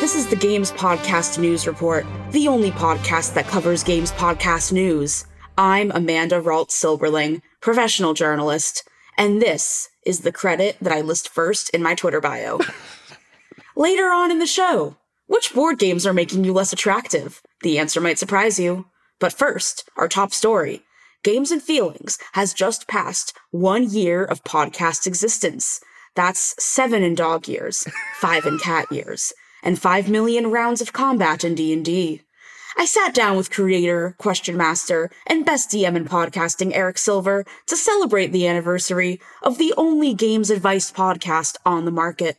This is the Games Podcast News Report, the only podcast that covers games podcast news. I'm Amanda Ralts Silberling, professional journalist, and this is the credit that I list first in my Twitter bio. Later on in the show, which board games are making you less attractive? The answer might surprise you. But first, our top story. Games and Feelings has just passed one year of podcast existence. That's seven in dog years, five in cat years, and five million rounds of combat in D&D. I sat down with creator, question master, and best DM in podcasting Eric Silver to celebrate the anniversary of the only games advice podcast on the market.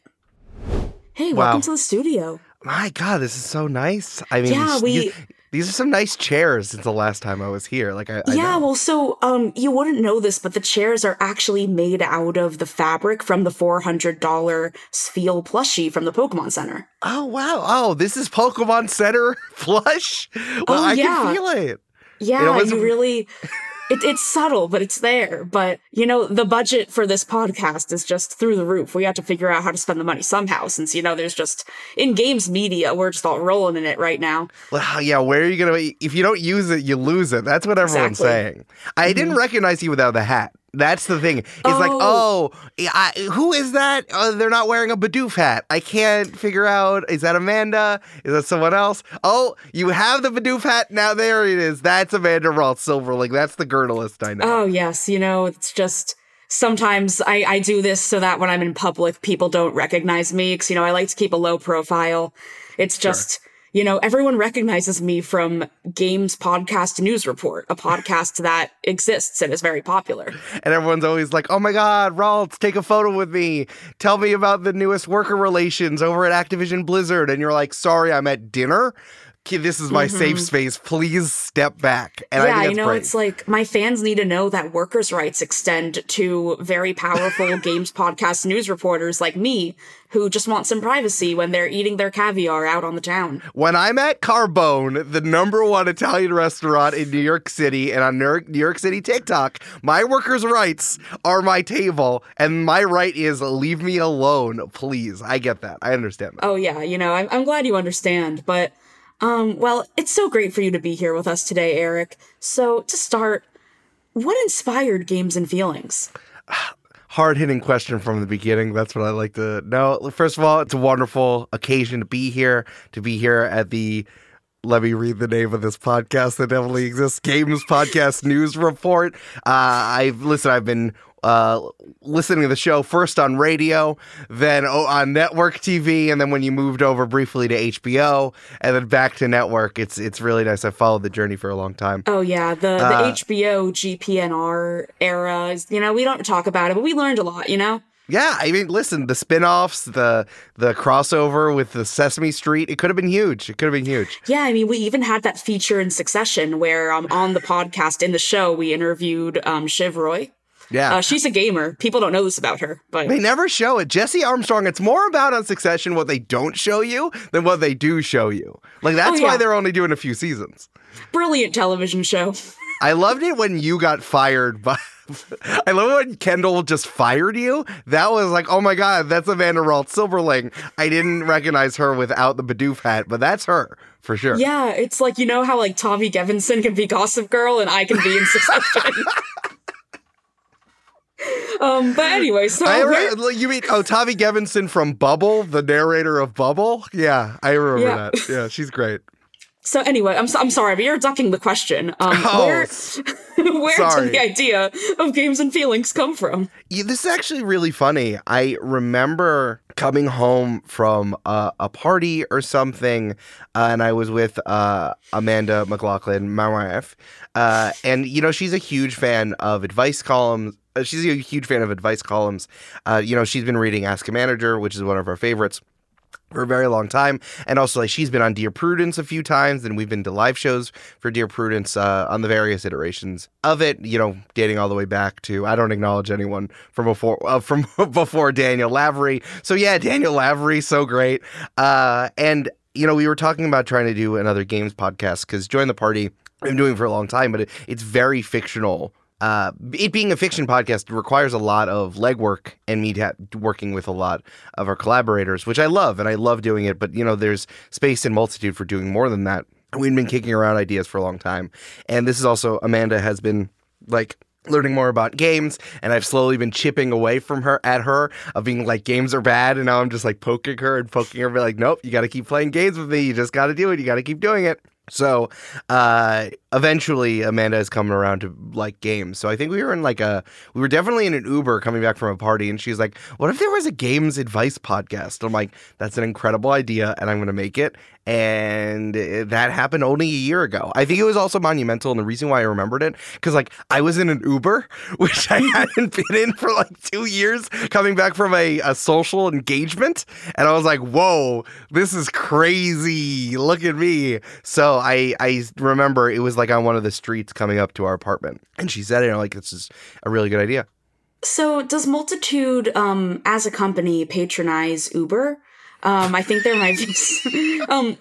Hey, Wow. welcome to the studio. My God, this is so nice. I mean, Yeah, you- we- these are some nice chairs since the last time I was here. Like, I, I yeah, know. well, so um, you wouldn't know this, but the chairs are actually made out of the fabric from the four hundred dollar Spheal plushie from the Pokemon Center. oh wow, oh, this is Pokemon Center plush. Well, Oh, I yeah. can feel it. Yeah, was- you really. It, it's subtle, but it's there. But you know, the budget for this podcast is just through the roof. We have to figure out how to spend the money somehow, since you know there's just in games media, we're just all rolling in it right now. Well, yeah, where are you gonna? If you don't use it, you lose it. That's what everyone's Exactly. saying. I didn't mm-hmm. recognize you without the hat. That's the thing. It's like, oh. oh, I, who is that? Oh, they're not wearing a Bidoof hat. I can't figure out. Is that Amanda? Is that someone else? Oh, you have the Bidoof hat. Now there it is. That's Amanda Ralts Silberling. That's the girdleist I know. Oh yes, you know, it's just sometimes I, I do this so that when I'm in public, people don't recognize me because you know I like to keep a low profile. It's just you know everyone recognizes me from Games Podcast News Report, a podcast that exists and is very popular. And everyone's always like, oh my God, Ralts, take a photo with me. Tell me about the newest worker relations over at Activision Blizzard. And you're like, sorry, I'm at dinner. This is my safe space. Please step back. And I Mm-hmm. yeah, you know, great. it's like my fans need to know that workers' rights extend to very powerful Games Podcast news reporters like me who just want some privacy when they're eating their caviar out on the town. when I'm at Carbone, the number one Italian restaurant in New York City, and on New York, New York City TikTok, my workers' rights are my table, and my right is leave me alone, please. I get that. I understand that. Oh yeah, you know, I'm, I'm glad you understand, but um, well, it's so great for you to be here with us today, Eric. So to start, what inspired Games and Feelings? hard hitting question from the beginning. That's what I like to know. First of all, it's a wonderful occasion to be here, to be here at the let me read the name of this podcast that definitely exists Games Podcast News Report. Uh, I've listen, I've been uh, listening to the show first on radio, then on network TV, and then when you moved over briefly to HBO, and then back to network. It's it's really nice. I followed the journey for a long time. Oh yeah, the the Uh, HBO GPNR era. Is, you know, we don't talk about it, but we learned a lot. You know. Yeah, I mean, listen, the spin-offs, the the crossover with the Sesame Street, it could have been huge. It could have been huge. Yeah, I mean, we even had that feature in Succession where um, on the podcast in the show we interviewed um, Shiv Roy. Yeah. Uh, she's a gamer. People don't know this about her, but they never show it. Jesse Armstrong, it's more about on Succession what they don't show you than what they do show you. Like that's Oh, why they're only doing a few seasons. brilliant television show. I loved it when you got fired by I love when Kendall just fired you. That was like, oh my god, that's Amanda Ralts Silberling. I didn't recognize her without the Bidoof hat, but that's her for sure. Yeah, it's like you know how like Tommy Gevinson can be Gossip Girl and I can be in Succession. um, but anyway, so I re- you mean oh Tavi Gevinson from Bubble, the narrator of Bubble? Yeah, I remember Yeah. that. Yeah, she's great. so anyway, I'm so, I'm sorry, but you're ducking the question. Um, Oh, where where sorry. did the idea of games and feelings come from? Yeah, this is actually really funny. I remember coming home from uh, a party or something, uh, and I was with uh, Amanda McLaughlin, my wife, uh, and you know she's a huge fan of advice columns. Uh, she's a huge fan of advice columns. Uh, you know she's been reading Ask a Manager, which is one of our favorites for a very long time. And also, like, she's been on Dear Prudence a few times, and we've been to live shows for Dear Prudence uh, on the various iterations of it. You know, dating all the way back to I don't acknowledge anyone from before uh, from before Daniel Lavery. So yeah, Daniel Lavery, so great. Uh, and you know, we were talking about trying to do another games podcast because Join the Party. I've been doing for a long time, but it, it's very fictional uh, it being a fiction podcast requires a lot of legwork and me working with a lot of our collaborators, which I love and I love doing it. But you know, there's space and multitude for doing more than that. We've been kicking around ideas for a long time, and this is also Amanda has been like learning more about games and I've slowly been chipping away from her at her of being like games are bad and now I'm just like poking her and poking her be like nope you got to keep playing games with me you just got to do it you got to keep doing it so uh, eventually Amanda is coming around to like games. So I think we were in like a we were definitely in an Uber coming back from a party and she's like, "What if there was a games advice podcast?" I'm like, "That's an incredible idea and I'm going to make it." And eh, that happened only a year ago. I think it was also monumental and the reason why I remembered it cuz like I was in an Uber which I hadn't been in for like 2 years coming back from a, a social engagement and I was like, "Whoa, this is crazy. Look at me." So I I remember it was like on one of the streets coming up to our apartment. And she said it, and I'm like, this is a really good idea. So, does Multitude, um, as a company, patronize Uber? Um, I think there might be. um,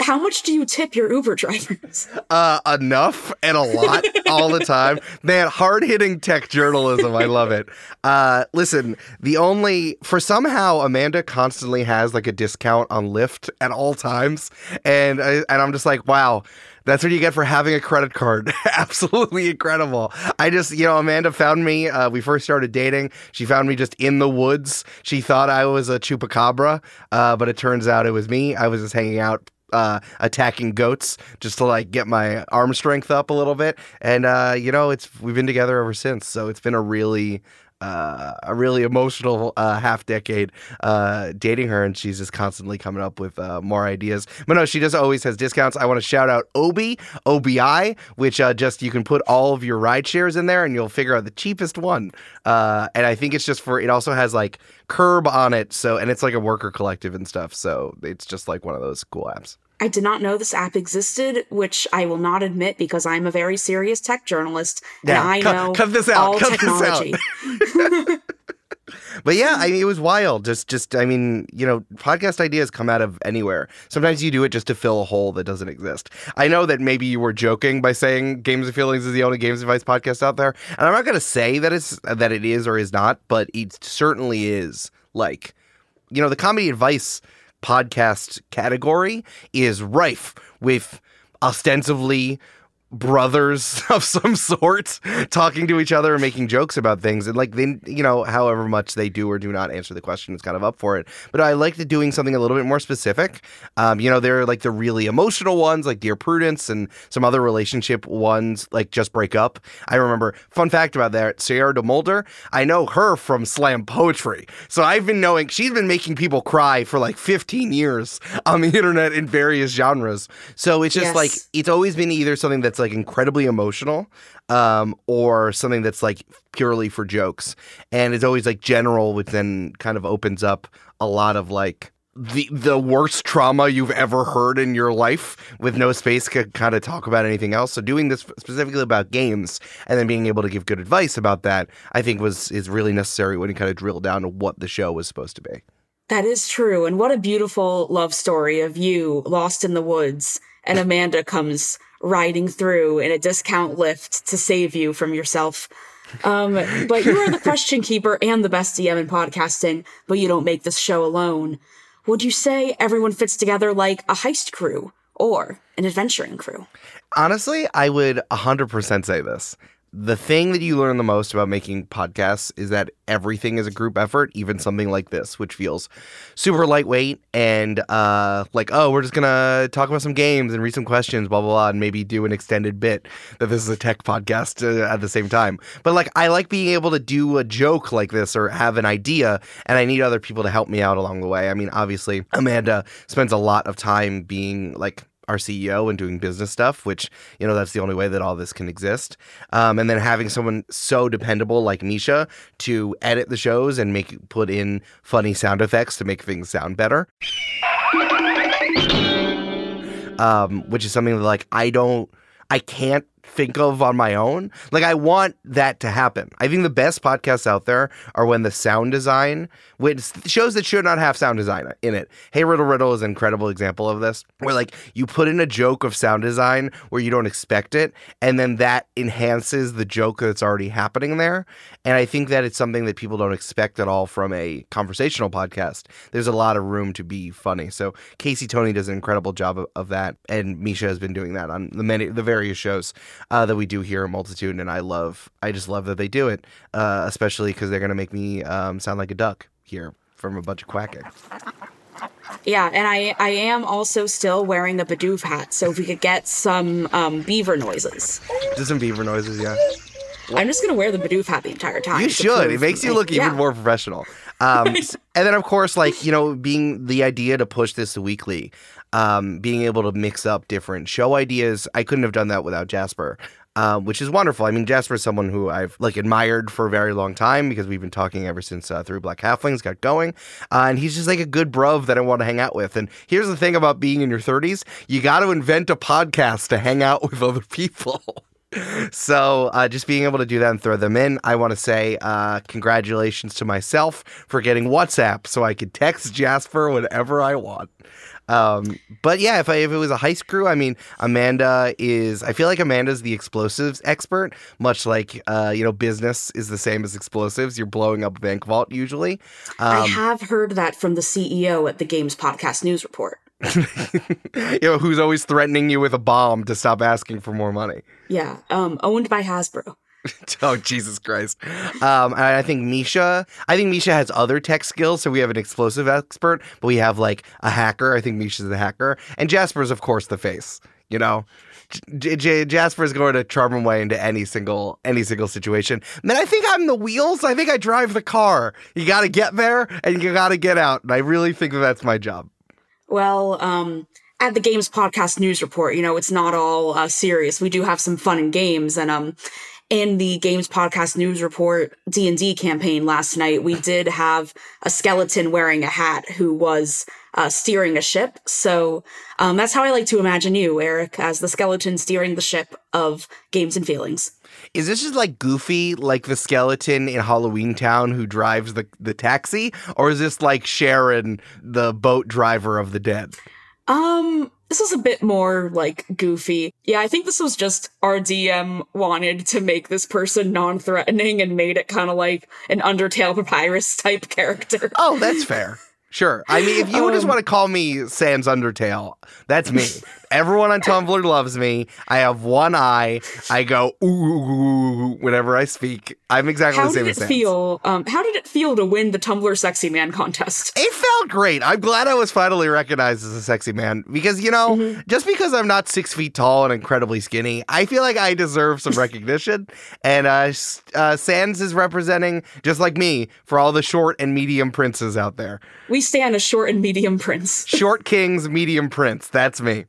how much do you tip your Uber drivers? Uh, enough and a lot all the time. Man, hard hitting tech journalism. I love it. Uh, listen, the only for somehow Amanda constantly has like a discount on Lyft at all times, and I, and I'm just like, wow. That's what you get for having a credit card. Absolutely incredible. I just, you know, Amanda found me. Uh, we first started dating. She found me just in the woods. She thought I was a chupacabra, uh, but it turns out it was me. I was just hanging out uh, attacking goats just to like get my arm strength up a little bit. And uh, you know, it's we've been together ever since. So it's been a really uh, a really emotional uh, half decade uh, dating her, and she's just constantly coming up with uh, more ideas. But no, she just always has discounts. I want to shout out Obi, OBI, which uh, just you can put all of your ride shares in there, and you'll figure out the cheapest one. Uh, and I think it's just for it also has like Curb on it, so and it's like a worker collective and stuff. So it's just like one of those cool apps. I did not know this app existed, which I will not admit because I'm a very serious tech journalist and Yeah, I cut- know cut this out, all cut this out. technology. But yeah, I mean, it was wild. Just, just, I mean, you know, podcast ideas come out of anywhere. Sometimes you do it just to fill a hole that doesn't exist. I know that maybe you were joking by saying Games and Feelings is the only games advice podcast out there, and I'm not going to say that it's that it is or is not, but it certainly is. Like, you know, the comedy advice podcast category is rife with ostensibly brothers of some sort talking to each other and making jokes about things. And like they you know however much they do or do not answer the question is kind of up for it. But i liked doing something a little bit more specific. Um you know there are like the really emotional ones like dear prudence and some other relationship ones like just break up. I remember fun fact about that Sierra DeMulder i know her from slam poetry. So i've been knowing she's been making people cry for like 15 years on the internet in various genres. So it's just Yes. like it's always been either something that's like incredibly emotional um, or something that's like purely for jokes. And it's always like general which then kind of opens up a lot of like the the worst trauma you've ever heard in your life with no space to kind of talk about anything else. So doing this specifically about games and then being able to give good advice about that i think was is really necessary when you kind of drill down to what the show was supposed to be. That is true. And what a beautiful love story of you lost in the woods and Amanda comes riding through in a discount Lyft to save you from yourself. Um, but you are the question keeper and the best DM in podcasting, but you don't make this show alone. Would you say everyone fits together like a heist crew or an adventuring crew? Honestly, I would 100% say this. The thing that you learn the most about making podcasts is that everything is a group effort, even something like this, which feels super lightweight and uh, like, oh, we're just to talk about some games and read some questions, blah, blah, blah, and maybe do an extended bit that this is a tech podcast uh, at the same time. But like, I like being able to do a joke like this or have an idea, and I need other people to help me out along the way. I mean, obviously, Amanda spends a lot of time being like, our CEO and doing business stuff, which, you know, that's the only way that all this can exist. Um, and then having someone so dependable like Mischa to edit the shows and make put in funny sound effects to make things sound better. Um, which is something that like I don't I can't think of on my own. Like I want that to happen. I think the best podcasts out there are when the sound design, which shows that should not have sound design in it. Hey Riddle Riddle is an incredible example of this, where like you put in a joke of sound design where you don't expect it, and then that enhances the joke that's already happening there. And I think that it's something that people don't expect at all from a conversational podcast. There's a lot of room to be funny. So Casey Tony does an incredible job of, of that, and Mischa has been doing that on the many the various shows uh, that we do here at Multitude, and I love I just love that they do it, uh, especially because they're gonna make me um, sound like a duck here from a bunch of quacking. Yeah, and I I am also still wearing the Bidoof hat, so if we could get some um, beaver noises. Do some beaver noises, yeah. I'm just gonna wear the Bidoof hat the entire time. You should. It makes you look even yeah. more professional. Um, and then, of course, like you know, being the idea to push this weekly, um, being able to mix up different show ideas. I couldn't have done that without Jasper. Uh, which is wonderful. I mean, Jasper is someone who I've like admired for a very long time because we've been talking ever since uh, Three Black Halflings got going, uh, and he's just like a good bruv that I want to hang out with. And here's the thing about being in your 30s: you got to invent a podcast to hang out with other people. So, uh, just being able to do that and throw them in, I want to say uh, congratulations to myself for getting WhatsApp so I could text Jasper whenever I want. Um, but yeah, if I, if it was a heist crew, I mean, Amanda is. I feel like Amanda's the explosives expert, much like uh, you know, business is the same as explosives. You're blowing up a bank vault usually. I Um, have heard that from the CEO at the Games Podcast News Report. you know, who's always threatening you with a bomb to stop asking for more money. Yeah, um, owned by Hasbro. Oh Jesus Christ! Um, and I think Mischa. I think Mischa has other tech skills. So we have an explosive expert, but we have like a hacker. I think Mischa's the hacker, and Jasper's of course the face. You know, J- J- Jasper's going to charm him way into any single any single situation. Man, I think I'm the wheels. I think I drive the car. You got to get there and you got to get out, and I really think that that's my job. Well, um, at the Games Podcast News Report, you know, it's not all uh, serious. We do have some fun and games, and um, in the Games Podcast News Report D and D campaign last night, we did have a skeleton wearing a hat who was uh, steering a ship. So um, that's how I like to imagine you, Eric, as the skeleton steering the ship of Games and Feelings. Is this just like Goofy, like the skeleton in Halloween Town who drives the, the taxi? Or is this like Charon, the boat driver of the dead? Um, this is a bit more like goofy. Yeah, I think this was just our DM wanted to make this person non-threatening and made it kind of like an Undertale papyrus type character. Oh, that's fair. Sure. I mean, if you just Um, want to call me Sans Undertale, that's me. Everyone on Tumblr loves me. I have one eye. I go ooh, ooh, ooh, whenever I speak. I'm exactly How the same How did as it feel? Um, how did it feel to win the Tumblr Sexy Man contest? It felt great. I'm glad I was finally recognized as a sexy man because, you know, Mm-hmm. just because I'm not six feet tall and incredibly skinny, I feel like I deserve some recognition. and uh, uh, Sans is representing, just like me, for all the short and medium princes out there. We stand a short and medium prince. Short kings, medium prince. That's me.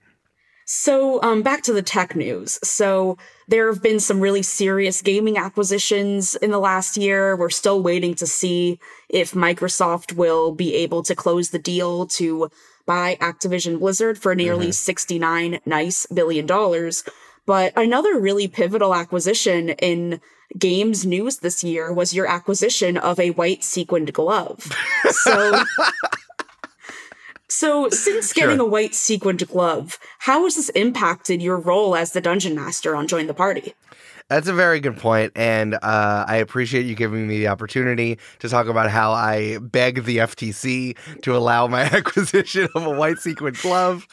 So, um, back to the tech news. So, there have been some really serious gaming acquisitions in the last year. We're still waiting to see if Microsoft will be able to close the deal to buy Activision Blizzard for nearly 69 nice billion dollars. But another really pivotal acquisition in games news this year was your acquisition of a white sequined glove. So So, since getting Sure. a white sequined glove, how has this impacted your role as the dungeon master on Join the Party? That's a very good point, and uh, I appreciate you giving me the opportunity to talk about how I begged the FTC to allow my acquisition of a white sequin glove.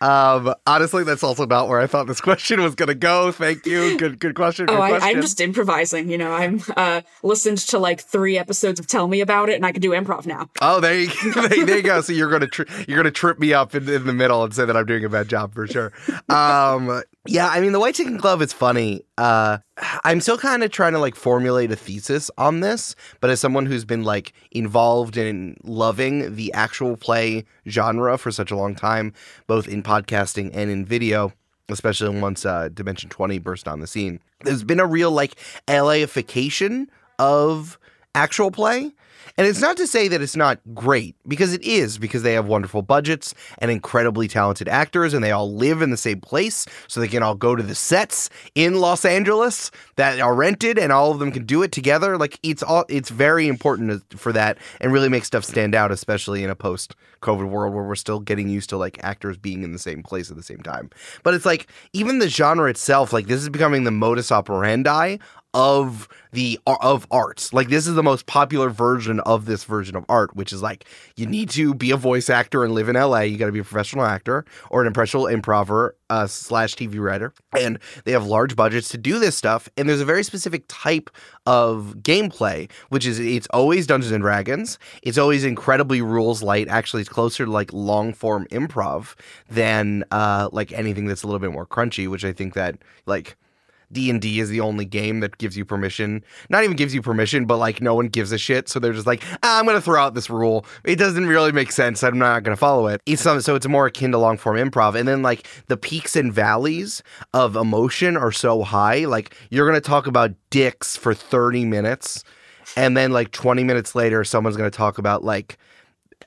Um, honestly, that's also not where I thought this question was going to go. Thank you. Good, good question. Good Oh, I. I'm just improvising. You know, I'm uh, listened to like three episodes of Tell Me About It, and I can do improv now. Oh, there you, there, there you go. So you're gonna tri- you're gonna trip me up in, in the middle and say that I'm doing a bad job for sure. Um, yeah, I mean the white chicken glove is funny. Uh, I'm still kind of trying to like formulate a thesis on this, but as someone who's been like involved in loving the actual play genre for such a long time, both in podcasting and in video, especially once uh, Dimension 20 burst on the scene, there's been a real like LAification of actual play. And it's not to say that it's not great, because it is, because they have wonderful budgets and incredibly talented actors, and they all live in the same place, so they can all go to the sets in Los Angeles that are rented, and all of them can do it together. Like it's all, it's very important for that, and really makes stuff stand out, especially in a post-COVID world where we're still getting used to like actors being in the same place at the same time. But it's like even the genre itself, like this is becoming the modus operandi of the of arts. Like this is the most popular version of this version of art, which is like you need to be a voice actor and live in LA. You got to be a professional actor or an impressional improver uh, slash TV writer, and they have large budgets to do this stuff. And there's a very specific type of gameplay, which is it's always Dungeons and Dragons. It's always incredibly rules light. Actually, it's closer to like long form improv than uh, like anything that's a little bit more crunchy. Which I think that like D&D is the only game that gives you permission. Not even gives you permission, but like no one gives a shit. So they're just like, ah, I'm going to throw out this rule. It doesn't really make sense. I'm not going to follow it. It's so it's more akin to long form improv. And then like the peaks and valleys of emotion are so high. Like you're going to talk about dicks for 30 minutes. And then like 20 minutes later, someone's going to talk about like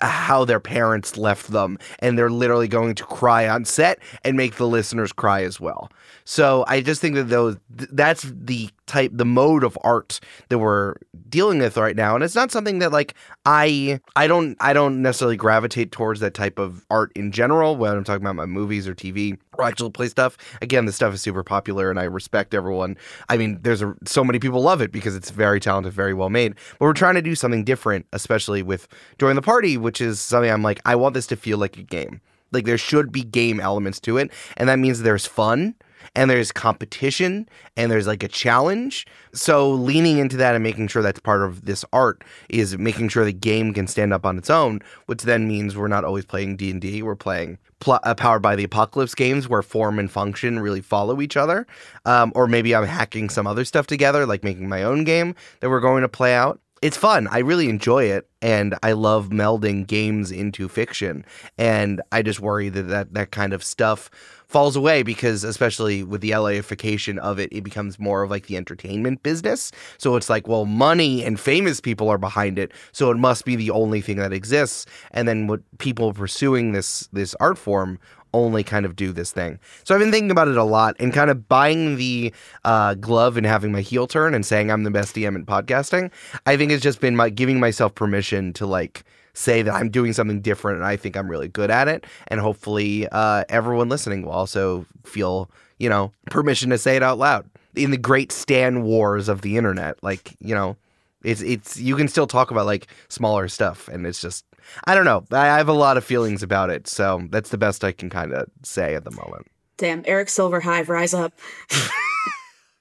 how their parents left them and they're literally going to cry on set and make the listeners cry as well. So I just think that those that's the type the mode of art that we're dealing with right now and it's not something that like I I don't I don't necessarily gravitate towards that type of art in general when I'm talking about my movies or TV or actual play stuff. Again, the stuff is super popular and I respect everyone. I mean, there's a, so many people love it because it's very talented, very well made. But we're trying to do something different, especially with Join the Party, which is something I'm like I want this to feel like a game. Like there should be game elements to it and that means there's fun and there's competition and there's like a challenge. So leaning into that and making sure that's part of this art is making sure the game can stand up on its own, which then means we're not always playing D&D, we're playing pl- uh, powered by the apocalypse games where form and function really follow each other. Um, or maybe I'm hacking some other stuff together like making my own game that we're going to play out it's fun. I really enjoy it, and I love melding games into fiction. And I just worry that that, that kind of stuff falls away because especially with the LAification of it, it becomes more of like the entertainment business. So it's like, well, money and famous people are behind it, so it must be the only thing that exists. And then what people pursuing this this art form only kind of do this thing. So I've been thinking about it a lot and kind of buying the uh, glove and having my heel turn and saying I'm the best DM in podcasting. I think it's just been my giving myself permission to like say that I'm doing something different and I think I'm really good at it. And hopefully, uh, everyone listening will also feel, you know, permission to say it out loud. In the great Stan wars of the internet, like, you know, it's, it's, you can still talk about like smaller stuff and it's just, I don't know. I have a lot of feelings about it. So that's the best I can kind of say at the moment. Damn, Eric Silverhive, rise up.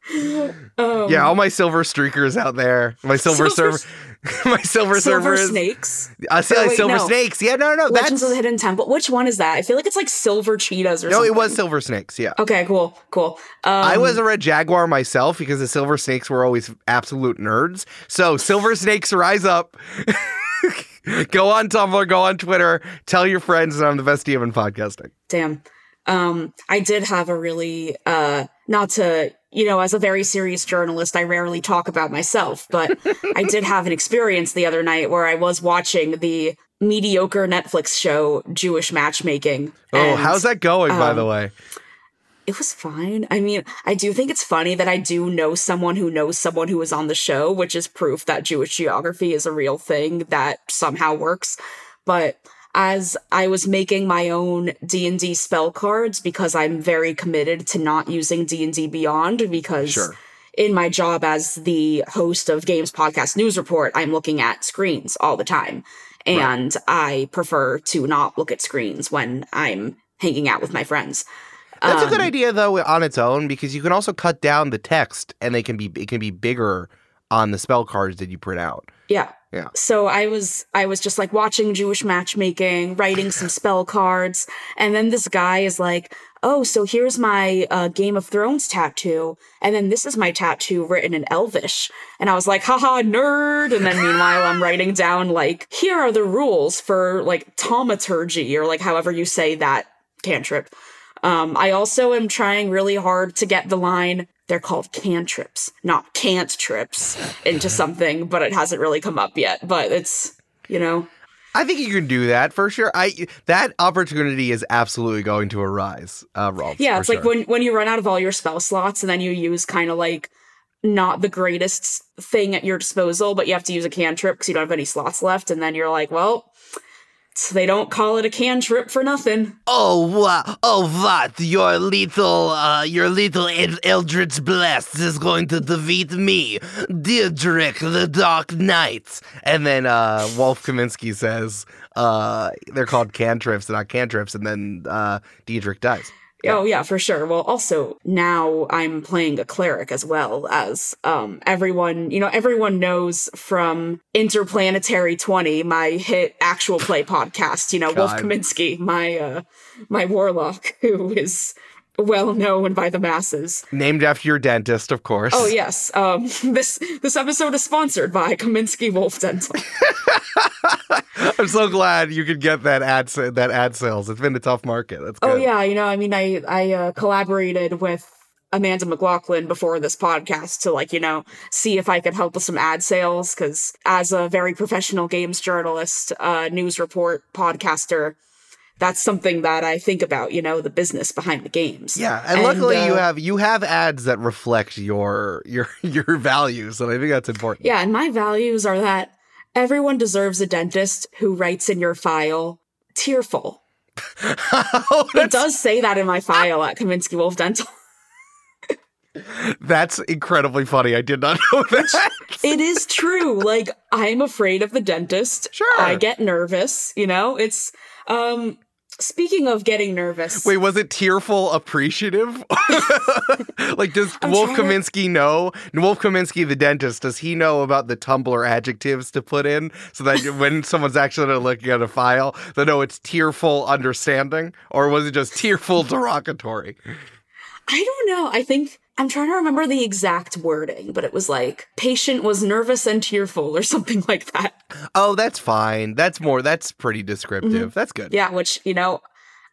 um, yeah, all my silver streakers out there. My silver, silver server. my silver, silver server is snakes. I see like silver no. snakes. Yeah, no, no, Legends that's of the Hidden Temple. Which one is that? I feel like it's like silver cheetahs or something. no. something. It was silver snakes. Yeah. Okay, cool, cool. Um, I was a red jaguar myself because the silver snakes were always absolute nerds. So silver snakes rise up. go on Tumblr, go on Twitter, tell your friends that I'm the best DM in podcasting. Damn. Um, I did have a really uh, not to you know, as a very serious journalist, I rarely talk about myself, but I did have an experience the other night where I was watching the mediocre Netflix show Jewish Matchmaking. Oh, and, how's that going, by the um, way? It was fine. I mean, I do think it's funny that I do know someone who knows someone who was on the show, which is proof that Jewish geography is a real thing that somehow works. But as I was making my own D&D spell cards because I'm very committed to not using D&D Beyond because Sure. in my job as the host of Games Podcast News Report, I'm looking at screens all the time. And I prefer to not look at screens when I'm hanging out with my friends. That's a good Um, idea though on its own because you can also cut down the text and they can be it can be bigger on the spell cards that you print out. Yeah. Yeah. So I was I was just like watching Jewish matchmaking, writing some spell cards, and then this guy is like, "Oh, so here's my uh, Game of Thrones tattoo, and then this is my tattoo written in Elvish." And I was like, "Haha, nerd!" And then meanwhile, I'm writing down like, "Here are the rules for like thaumaturgy, or like however you say that cantrip." Um, I also am trying really hard to get the line they're called cantrips, not cant trips into something, but it hasn't really come up yet. But it's, you know, I think you can do that for sure. I that opportunity is absolutely going to arise, uh, Rolf. yeah, it's like sure. when when you run out of all your spell slots and then you use kind of like not the greatest thing at your disposal, but you have to use a cantrip because you don't have any slots left, and then you're like, well, they don't call it a cantrip for nothing. Oh what? Oh what? Your little, uh, your little El- Eldritch Blast is going to defeat me, Diedrich the Dark Knight. And then uh, Wolf Kaminsky says uh, they're called cantrips, not cantrips, and then uh, Diedrich dies. Oh yeah, for sure. Well, also now I'm playing a cleric as well as um everyone, you know, everyone knows from Interplanetary 20, my hit actual play podcast, you know, Wolf God. Kaminsky, my uh my warlock who is well known by the masses. Named after your dentist, of course. Oh yes. Um this this episode is sponsored by Kaminsky Wolf Dental. I'm so glad you could get that ad that ad sales. It's been a tough market. That's good. Oh yeah, you know, I mean, I I uh, collaborated with Amanda McLaughlin before this podcast to like you know see if I could help with some ad sales because as a very professional games journalist, uh, news report podcaster, that's something that I think about. You know, the business behind the games. Yeah, and, luckily you uh, have you have ads that reflect your your your values, and I think that's important. Yeah, and my values are that everyone deserves a dentist who writes in your file tearful. Oh, It does say that in my file at Kaminsky Wolf Dental. that's incredibly funny. I did not know that. it is true. Like I'm afraid of the dentist. Sure. I get nervous, you know? It's um speaking of getting nervous. Wait, was it tearful appreciative? like, does I'm Wolf Kaminsky know? Wolf Kaminsky, the dentist, does he know about the Tumblr adjectives to put in so that when someone's actually looking at a file, they know it's tearful understanding? Or was it just tearful derogatory? I don't know. I think I'm trying to remember the exact wording, but it was like patient was nervous and tearful or something like that. Oh, that's fine. That's more, that's pretty descriptive. That's good. Mm-hmm. Yeah, which, you know,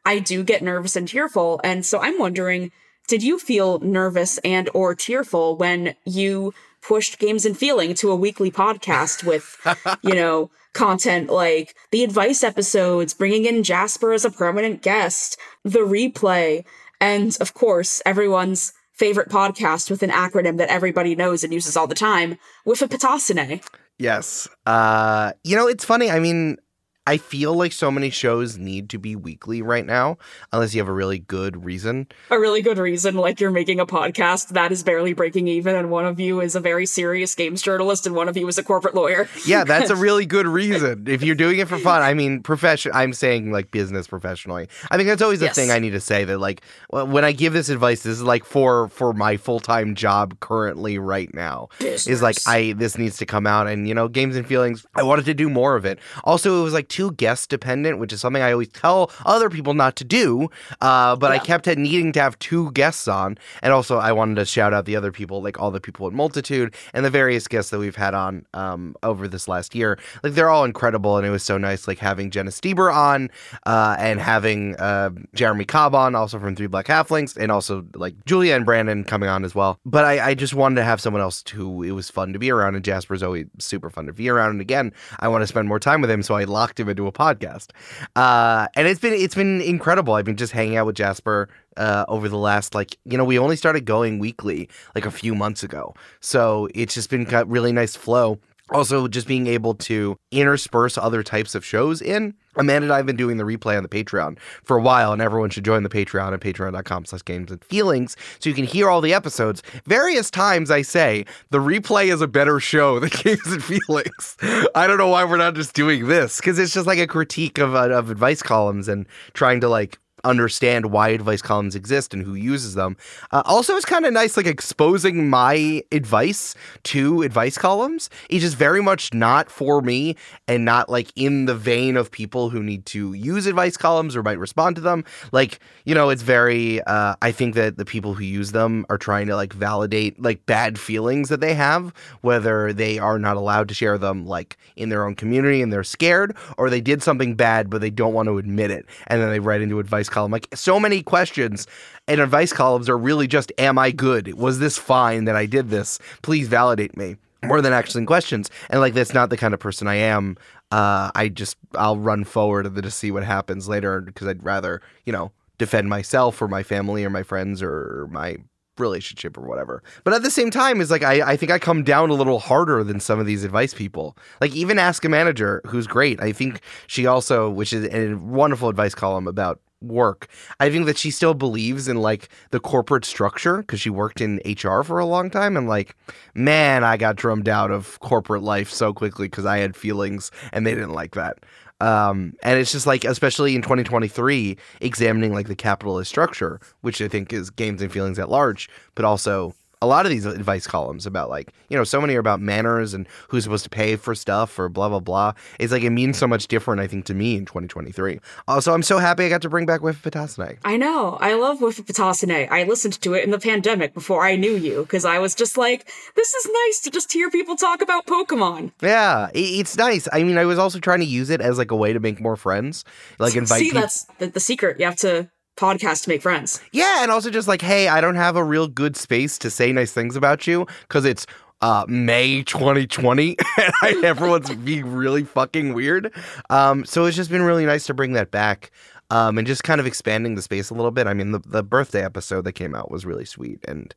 I do get nervous and tearful. And so I'm wondering, did you feel nervous and or tearful when you pushed Games and Feeling to a weekly podcast with, you know, content like the advice episodes, bringing in Jasper as a permanent guest, the replay, and of course, everyone's favorite podcast with an acronym that everybody knows and uses all the time, with a Pitasine. Yes. Uh, you know, it's funny. I mean, I feel like so many shows need to be weekly right now, unless you have a really good reason. a really good reason like you're making a podcast that is barely breaking even and one of you is a very serious games journalist and one of you is a corporate lawyer Yeah, that's a really good reason. If you're doing it for fun, I mean, profession. I'm saying like business professionally. I think that's always the Yes. thing I need to say. That like when I give this advice, this is like for for my full time job currently right now. Is like I this needs to come out, and you know, games and feelings. I wanted to do more of it. Also, it was like too guest dependent, which is something I always tell other people not to do. Uh, but I kept needing to have two guests on, and also I wanted to shout out the other people, like all the people at Multitude and the various guests that we've had on um, over this last year. Like they're all incredible, and it was so nice, like having Jenna Stoeber on, uh, and having uh, Jeremy Cobb on, also from Three Black Halflings, and also like Julia and Brandon coming on as well. But I, I just wanted to have someone else who it was fun to be around, and Jasper's always super fun to be around. And again, I want to spend more time with him, so I locked him into a podcast. Uh, and it's been it's been incredible. I've been just hanging out with Jasper uh, over the last like you know we only started going weekly like a few months ago, so it's just been got really nice flow. Also, just being able to intersperse other types of shows in. Amanda and I have been doing the replay on the Patreon for a while, and everyone should join the Patreon at patreon.com slash games and feelings so you can hear all the episodes. Various times I say the replay is a better show than games and feelings. I don't know why we're not just doing this, because it's just like a critique of, uh, of advice columns and trying to like understand why advice columns exist and who uses them. Uh, also, it's kind of nice, like exposing my advice to advice columns. It's just very much not for me and not like in the vein of people who need to use advice columns or might respond to them. Like, you know, it's very, uh, I think that the people who use them are trying to like validate like bad feelings that they have, whether they are not allowed to share them like in their own community and they're scared, or they did something bad but they don't want to admit it. And then they write into advice column. Like so many questions and advice columns are really just, "Am I good? Was this fine that I did this? Please validate me." More than actually questions, and like that's not the kind of person I am. Uh, I just I'll run forward just see what happens later because I'd rather you know defend myself or my family or my friends or my relationship or whatever. But at the same time, is like I, I think I come down a little harder than some of these advice people. Like even ask a manager who's great. I think she also, which is a wonderful advice column about work. I think that she still believes in like the corporate structure because she worked in HR for a long time and like man, I got drummed out of corporate life so quickly because I had feelings and they didn't like that. Um, and it's just like, especially in 2023, examining like the capitalist structure, which I think is games and feelings at large, but also a lot of these advice columns about like you know so many are about manners and who's supposed to pay for stuff or blah blah blah it's like it means so much different i think to me in 2023 also i'm so happy i got to bring back Whiff Potasane. I know. I love Whiff Potasane. I listened to it in the pandemic before I knew you because I was just like, this is nice to just hear people talk about Pokemon. yeah it's nice i mean i was also trying to use it as like a way to make more friends like invite See, people that's the, the secret. You have to podcast to make friends. Yeah, and also just like, hey, I don't have a real good space to say nice things about you because it's uh, May 2020 and everyone's being really fucking weird. Um, so it's just been really nice to bring that back. Um, and just kind of expanding the space a little bit. I mean, the, the birthday episode that came out was really sweet and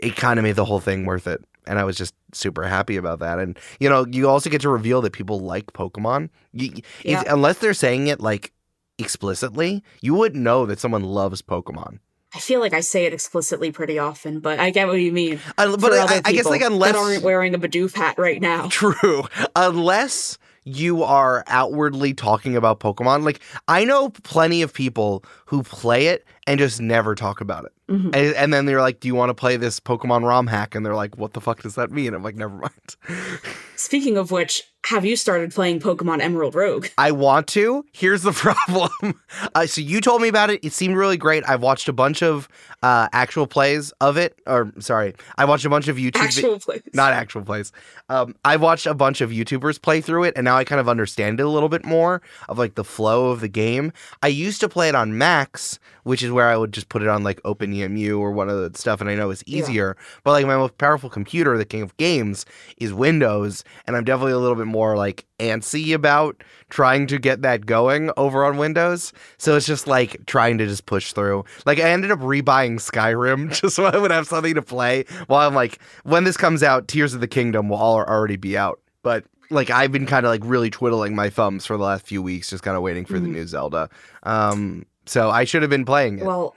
it kind of made the whole thing worth it. And I was just super happy about that. And, you know, you also get to reveal that people like Pokemon. You, Yeah. Unless they're saying it like explicitly, you wouldn't know that someone loves Pokemon. I feel like I say it explicitly pretty often, but I get what you mean. Uh, but I, I guess like unless that aren't wearing a Bidoof hat right now. true, unless you are outwardly talking about Pokemon. Like I know plenty of people who play it and just never talk about it. Mhm. And, and then they're like, "Do you want to play this Pokemon ROM hack?" And they're like, "What the fuck does that mean?" I'm like, "Never mind." Speaking of which, have you started playing Pokemon Emerald Rogue? I want to. Here's the problem. Uh, so you told me about it. It seemed really great. I've watched a bunch of uh, actual plays of it. Or sorry, I watched a bunch of YouTube. vi- Actual plays. not actual plays. Um, I've watched a bunch of YouTubers play through it, and now I kind of understand it a little bit more of like the flow of the game. I used to play it on Max, which is where I would just put it on like OpenEMU or one of the stuff, and I know it's Yeah. easier. But like my most powerful computer, the king of games, is Windows, and I'm definitely a little bit more like antsy about trying to get that going over on Windows. So it's just like trying to just push through. Like I ended up rebuying Skyrim just so I would have something to play while I'm like, when this comes out, Tears of the Kingdom will all already be out. But like I've been kind of like really twiddling my thumbs for the last few weeks, just kind of waiting for the Mhm. new Zelda. Um, so I should have been playing it. Well,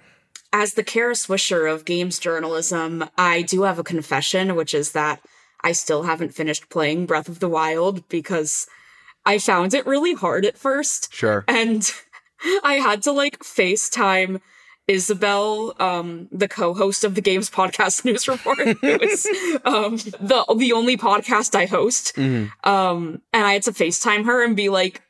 as the Kara Swisher of games journalism, I do have a confession, which is that I still haven't finished playing Breath of the Wild because I found it really hard at first. sure. And I had to like FaceTime Isabel, um, the co-host of the Games Podcast News Report. it was um, the the only podcast I host. Mhm. Um, and I had to FaceTime her and be like,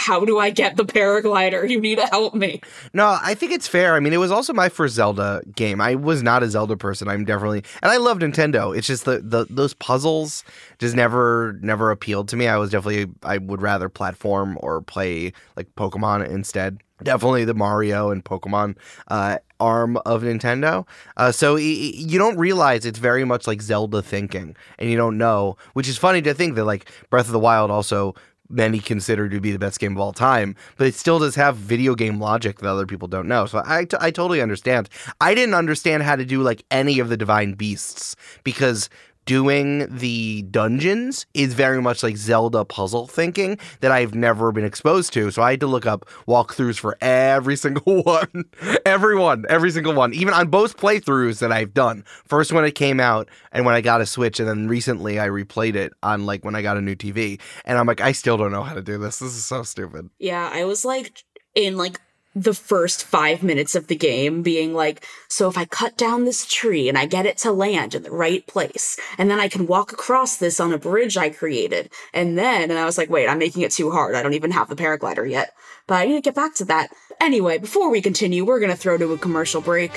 how do I get the paraglider? You need to help me. No, I think it's fair. I mean, it was also my first Zelda game. I was not a Zelda person. I'm definitely, and I love Nintendo. It's just the, the those puzzles just never never appealed to me. I was definitely I would rather platform or play like Pokemon instead. Definitely the Mario and Pokemon uh, arm of Nintendo. Uh, so you don't realize it's very much like Zelda thinking, and you don't know, which is funny to think that like Breath of the Wild also many consider to be the best game of all time, but it still does have video game logic that other people don't know. So I, t- I totally understand. I didn't understand how to do like any of the divine beasts because doing the dungeons is very much like Zelda puzzle thinking that I've never been exposed to. So I had to look up walkthroughs for every single one. every one, every single one. Even on both playthroughs that I've done. First when it came out and when I got a Switch and then recently I replayed it on like when I got a new TV. And I'm like, I still don't know how to do this. This is so stupid. Yeah, I was like in like the first five minutes of the game being like, so if I cut down this tree and I get it to land in the right place, and then I can walk across this on a bridge I created, and then, and I was like, wait, I'm making it too hard. I don't even have the paraglider yet. But I need to get back to that. Anyway, before we continue, we're gonna throw to a commercial break.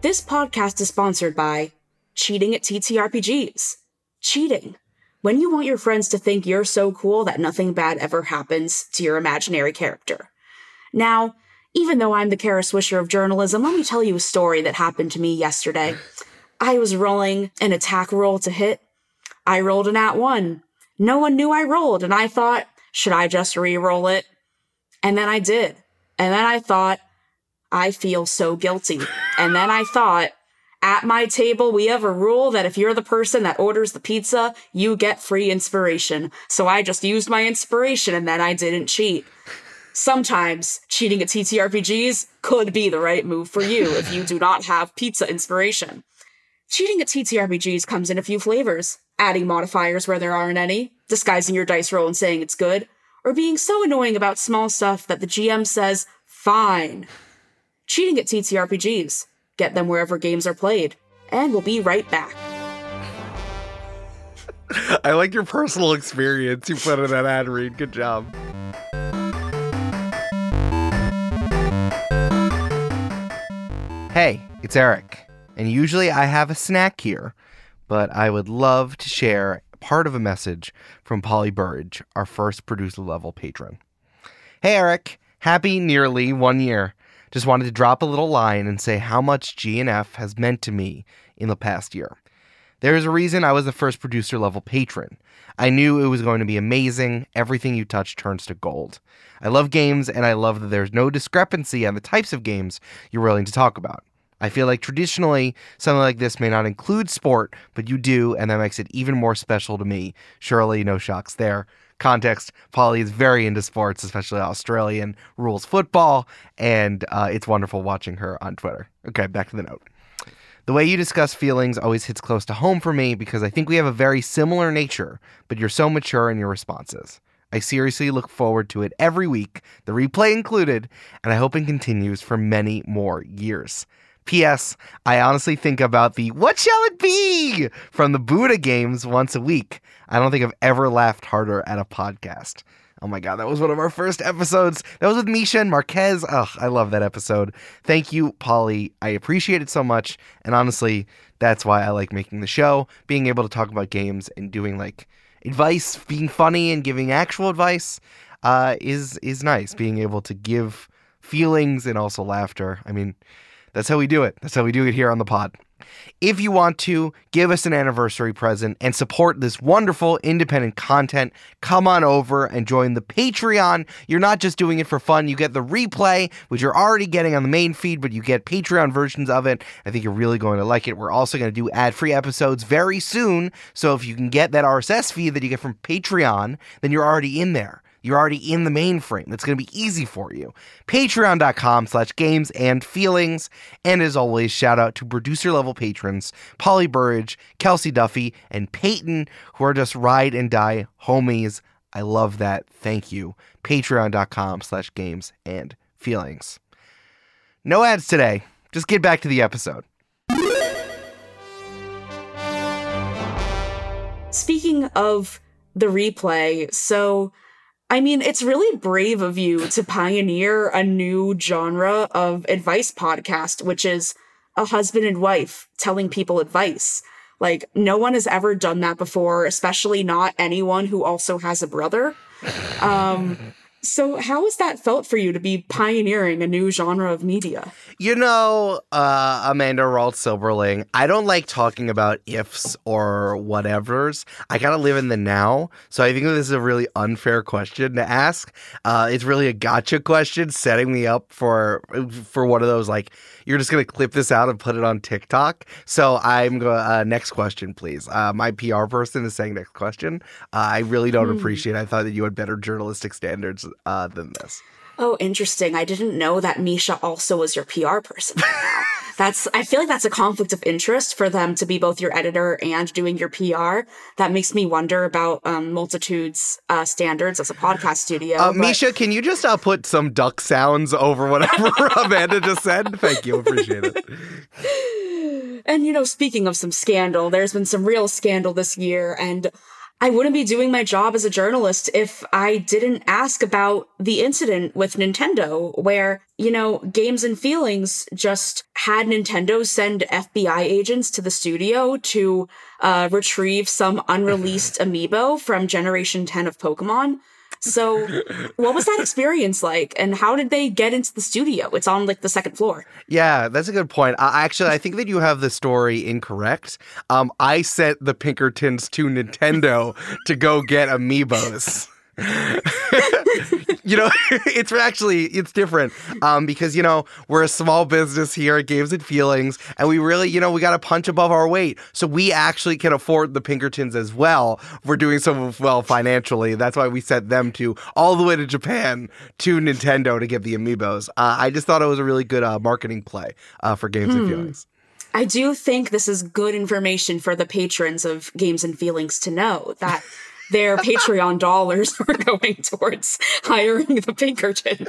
This podcast is sponsored by Cheating at TTRPGs. Cheating. When you want your friends to think you're so cool that nothing bad ever happens to your imaginary character. Now, even though I'm the Kara Swisher of journalism, let me tell you a story that happened to me yesterday. I was rolling an attack roll to hit. I rolled an at one. No one knew I rolled, and I thought, should I just re roll it? And then I did. And then I thought, I feel so guilty. And then I thought, at my table, we have a rule that if you're the person that orders the pizza, you get free inspiration. So I just used my inspiration and then I didn't cheat. Sometimes cheating at TTRPGs could be the right move for you if you do not have pizza inspiration. Cheating at TTRPGs comes in a few flavors adding modifiers where there aren't any, disguising your dice roll and saying it's good, or being so annoying about small stuff that the GM says, fine. Cheating at TTRPGs. Get them wherever games are played. And we'll be right back. I like your personal experience you put in that ad read. Good job. Hey, it's Eric, and usually I have a snack here, but I would love to share part of a message from Polly Burridge, our first producer level patron. Hey, Eric, happy nearly one year. Just wanted to drop a little line and say how much GNF has meant to me in the past year. There is a reason I was the first producer level patron. I knew it was going to be amazing. Everything you touch turns to gold. I love games, and I love that there's no discrepancy on the types of games you're willing to talk about. I feel like traditionally, something like this may not include sport, but you do, and that makes it even more special to me. Surely, no shocks there. Context Polly is very into sports, especially Australian rules football, and uh, it's wonderful watching her on Twitter. Okay, back to the note. The way you discuss feelings always hits close to home for me because I think we have a very similar nature, but you're so mature in your responses. I seriously look forward to it every week, the replay included, and I hope it continues for many more years. P.S. I honestly think about the What Shall It Be from the Buddha games once a week. I don't think I've ever laughed harder at a podcast. Oh my God, that was one of our first episodes. That was with Mischa and Marquez. Ugh, I love that episode. Thank you, Polly. I appreciate it so much. And honestly, that's why I like making the show, being able to talk about games and doing like advice, being funny and giving actual advice uh, is is nice. Being able to give feelings and also laughter. I mean, that's how we do it. That's how we do it here on the pod. If you want to give us an anniversary present and support this wonderful independent content, come on over and join the Patreon. You're not just doing it for fun, you get the replay, which you're already getting on the main feed, but you get Patreon versions of it. I think you're really going to like it. We're also going to do ad free episodes very soon. So if you can get that RSS feed that you get from Patreon, then you're already in there. You're already in the mainframe. That's going to be easy for you. Patreon.com slash games and feelings. And as always, shout out to producer level patrons Polly Burridge, Kelsey Duffy, and Peyton, who are just ride and die homies. I love that. Thank you. Patreon.com slash games and feelings. No ads today. Just get back to the episode. Speaking of the replay, so I mean, it's really brave of you to pioneer a new genre of advice podcast, which is a husband and wife telling people advice. Like, no one has ever done that before, especially not anyone who also has a brother. Um, so, how has that felt for you to be pioneering a new genre of media? You know, uh, Amanda Ralts Silberling, I don't like talking about ifs or whatevers. I gotta live in the now. So I think this is a really unfair question to ask. Uh, it's really a gotcha question, setting me up for for one of those like you're just gonna clip this out and put it on TikTok. So I'm going. Uh, next question, please. Uh, my PR person is saying next question. Uh, I really don't hmm. appreciate. I thought that you had better journalistic standards uh, than this. Oh, interesting. I didn't know that Mischa also was your PR person. that's I feel like that's a conflict of interest for them to be both your editor and doing your PR. That makes me wonder about um, Multitude's uh, standards as a podcast studio. Uh, but... Mischa, can you just uh, put some duck sounds over whatever Amanda just said? Thank you, appreciate it. And you know, speaking of some scandal, there's been some real scandal this year, and I wouldn't be doing my job as a journalist if I didn't ask about the incident with Nintendo, where, you know, Games and Feelings just had Nintendo send FBI agents to the studio to uh, retrieve some unreleased amiibo from Generation 10 of Pokemon. So, what was that experience like, and how did they get into the studio? It's on like the second floor. Yeah, that's a good point. Uh, actually, I think that you have the story incorrect. Um, I sent the Pinkertons to Nintendo to go get amiibos. you know, it's actually it's different um, because you know we're a small business here at Games and Feelings, and we really you know we got to punch above our weight, so we actually can afford the Pinkertons as well. We're doing so well financially. That's why we sent them to all the way to Japan to Nintendo to get the amiibos. Uh, I just thought it was a really good uh, marketing play uh, for Games and Feelings. I do think this is good information for the patrons of Games and Feelings to know that their Patreon dollars were going towards hiring the Pinkertons.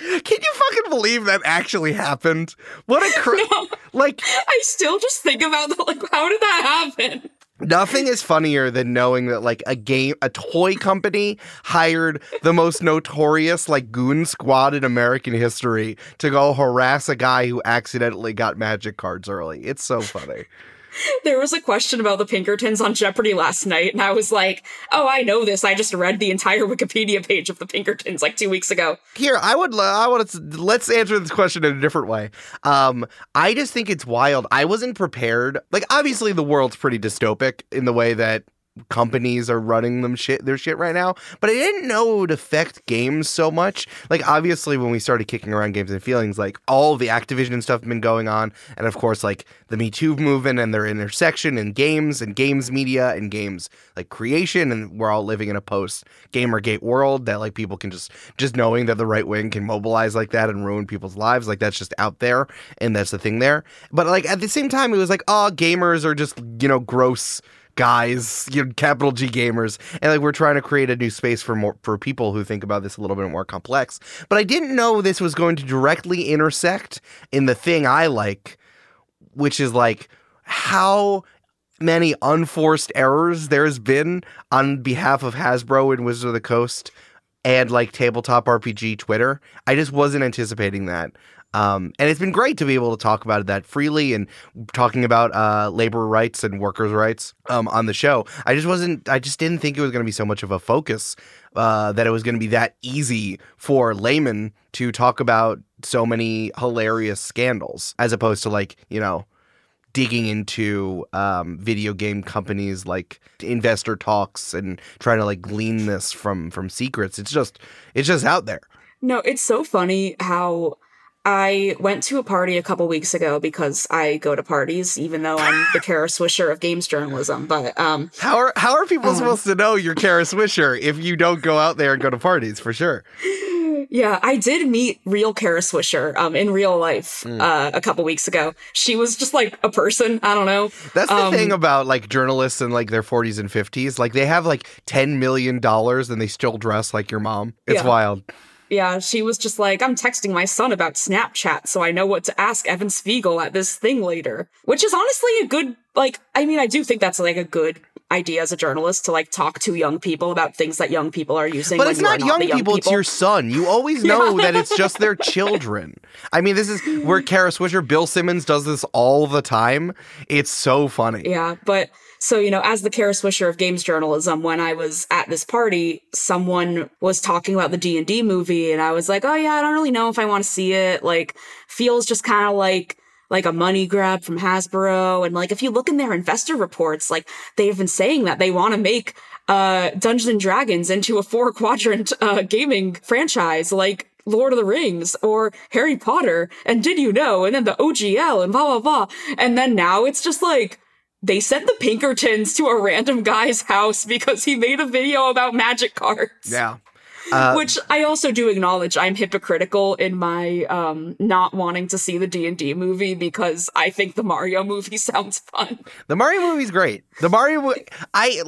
Can you fucking believe that actually happened? What a cra- No. like I still just think about the, like how did that happen? Nothing is funnier than knowing that like a game a toy company hired the most notorious like goon squad in American history to go harass a guy who accidentally got magic cards early. It's so funny. There was a question about the Pinkertons on Jeopardy last night, and I was like, "Oh, I know this. I just read the entire Wikipedia page of the Pinkertons like two weeks ago." Here, I would I want to let's answer this question in a different way. Um I just think it's wild. I wasn't prepared. Like obviously the world's pretty dystopic in the way that companies are running them shit their shit right now but i didn't know it would affect games so much. Like obviously when we started kicking around games and feelings like all the activision stuff been going on and of course like the me too movement and their intersection in games and games media and games like creation and we're all living in a post gamergate world that like people can just just knowing that the right wing can mobilize like that and ruin people's lives like that's just out there and that's the thing there. But like at the same time it was like oh gamers are just you know gross guys, you know, capital G gamers, and like we're trying to create a new space for more for people who think about this a little bit more complex. But I didn't know this was going to directly intersect in the thing I like, which is like how many unforced errors there's been on behalf of Hasbro and Wizards of the Coast and like tabletop RPG Twitter. I just wasn't anticipating that. Um, and it's been great to be able to talk about that freely and talking about uh, labor rights and workers' rights um, on the show. I just wasn't, I just didn't think it was going to be so much of a focus uh, that it was going to be that easy for laymen to talk about so many hilarious scandals as opposed to like, you know, digging into um, video game companies like investor talks and trying to like glean this from from secrets. It's just it's just out there. No, it's so funny how I went to a party a couple weeks ago because I go to parties, even though I'm the Kara Swisher of games journalism. But um, How are how are people Um, supposed to know you're Kara Swisher if you don't go out there and go to parties for sure? yeah, I did meet real Kara Swisher um, in real life Mm. uh, a couple weeks ago. She was just like a person. I don't know. That's the Um, thing about like journalists in like their 40s and 50s. Like they have like 10 million dollars and they still dress like your mom. It's Yeah. wild. Yeah, she was just like, I'm texting my son about Snapchat, so I know what to ask Evan Spiegel at this thing later. Which is honestly a good, like, I mean, I do think that's like a good idea as a journalist to like talk to young people about things that young people are using. But it's you are not young, young people, it's your son. You always know that it's just their children. I mean, this is where Kara Swisher, Bill Simmons does this all the time. It's so funny. Yeah, but so you know, as the Kara Swisher of games journalism, when I was at this party, someone was talking about the D and D movie, and I was like, "Oh yeah, I don't really know if I want to see it. Like, feels just kind of like." Like a money grab from Hasbro. And like, if you look in their investor reports, like they've been saying that they want to make, uh, Dungeons and Dragons into a four quadrant, uh, gaming franchise. Like, Lord of the Rings or Harry Potter and Did You Know and then the OGL and blah blah blah. And then now it's just like they sent the Pinkertons to a random guy's house because he made a video about magic cards. Yeah. Uh, Which I also do acknowledge I'm hypocritical in my um not wanting to see the D&D movie because I think the Mario movie sounds fun. The Mario movie's great. The Mario, I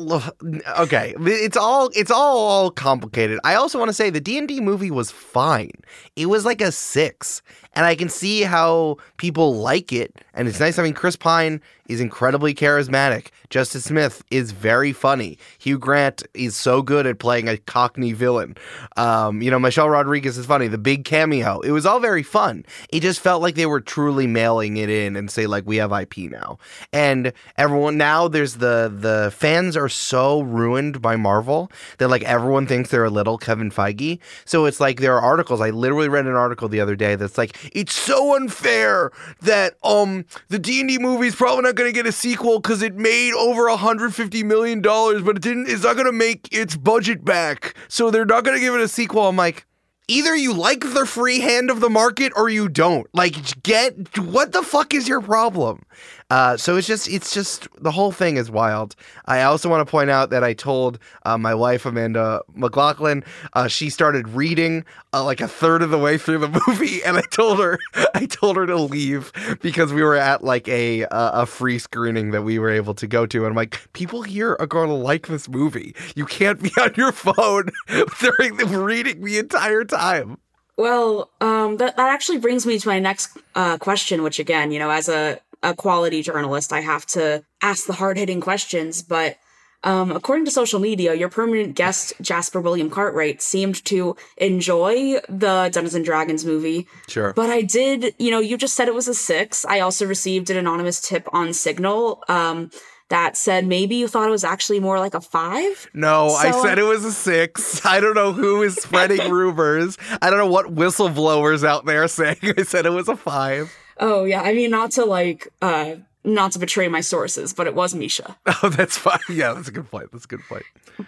okay. It's all it's all, all complicated. I also want to say the D and D movie was fine. It was like a six, and I can see how people like it. And it's nice. I mean, Chris Pine is incredibly charismatic. Justice Smith is very funny. Hugh Grant is so good at playing a Cockney villain. Um, you know, Michelle Rodriguez is funny. The big cameo. It was all very fun. It just felt like they were truly mailing it in and say like we have IP now. And everyone now there's the the fans are so ruined by Marvel that like everyone thinks they're a little Kevin Feige. So it's like there are articles. I literally read an article the other day that's like it's so unfair that um the D and D movie is probably not going to get a sequel because it made over 150 million dollars, but it didn't. It's not going to make its budget back, so they're not going to give it a sequel. I'm like. Either you like the free hand of the market or you don't. Like, get what the fuck is your problem? Uh, so it's just, it's just the whole thing is wild. I also want to point out that I told uh, my wife Amanda McLaughlin. Uh, she started reading uh, like a third of the way through the movie, and I told her, I told her to leave because we were at like a a free screening that we were able to go to, and I'm like, people here are going to like this movie. You can't be on your phone during the reading the entire time. Well, um, that that actually brings me to my next uh, question, which again, you know, as a a quality journalist, I have to ask the hard hitting questions. But um, according to social media, your permanent guest, Jasper William Cartwright, seemed to enjoy the Dungeons and Dragons movie. Sure. But I did, you know, you just said it was a six. I also received an anonymous tip on Signal. Um, that said maybe you thought it was actually more like a five. No, so, I said it was a six. I don't know who is spreading rumors. I don't know what whistleblowers out there saying I said it was a five. Oh yeah, I mean not to like uh not to betray my sources, but it was Mischa. Oh, that's fine. Yeah, that's a good point. That's a good point.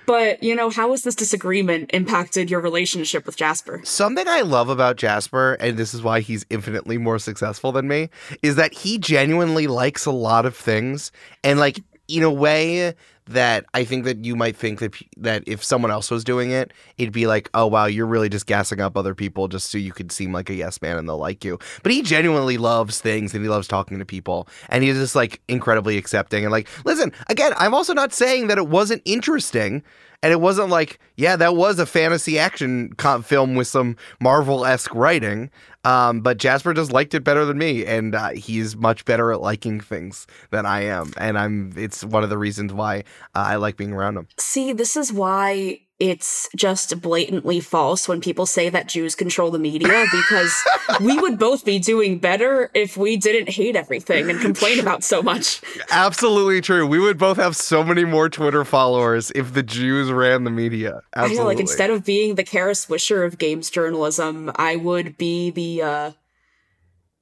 But, you know, how has this disagreement impacted your relationship with Jasper? Something I love about Jasper, and this is why he's infinitely more successful than me, is that he genuinely likes a lot of things. And, like, in a way that I think that you might think that that if someone else was doing it, it'd be like, oh wow, you're really just gassing up other people just so you could seem like a yes man and they'll like you. But he genuinely loves things and he loves talking to people and he's just like incredibly accepting and like, listen, again, I'm also not saying that it wasn't interesting. And it wasn't like, yeah, that was a fantasy action film with some Marvel esque writing. Um, but Jasper just liked it better than me, and uh, he's much better at liking things than I am, and I'm. It's one of the reasons why uh, I like being around him. See, this is why it's just blatantly false when people say that Jews control the media because we would both be doing better if we didn't hate everything and complain about so much. Absolutely true. We would both have so many more Twitter followers if the Jews ran the media. Absolutely. I know, like instead of being the Kara Swisher of games journalism, I would be the uh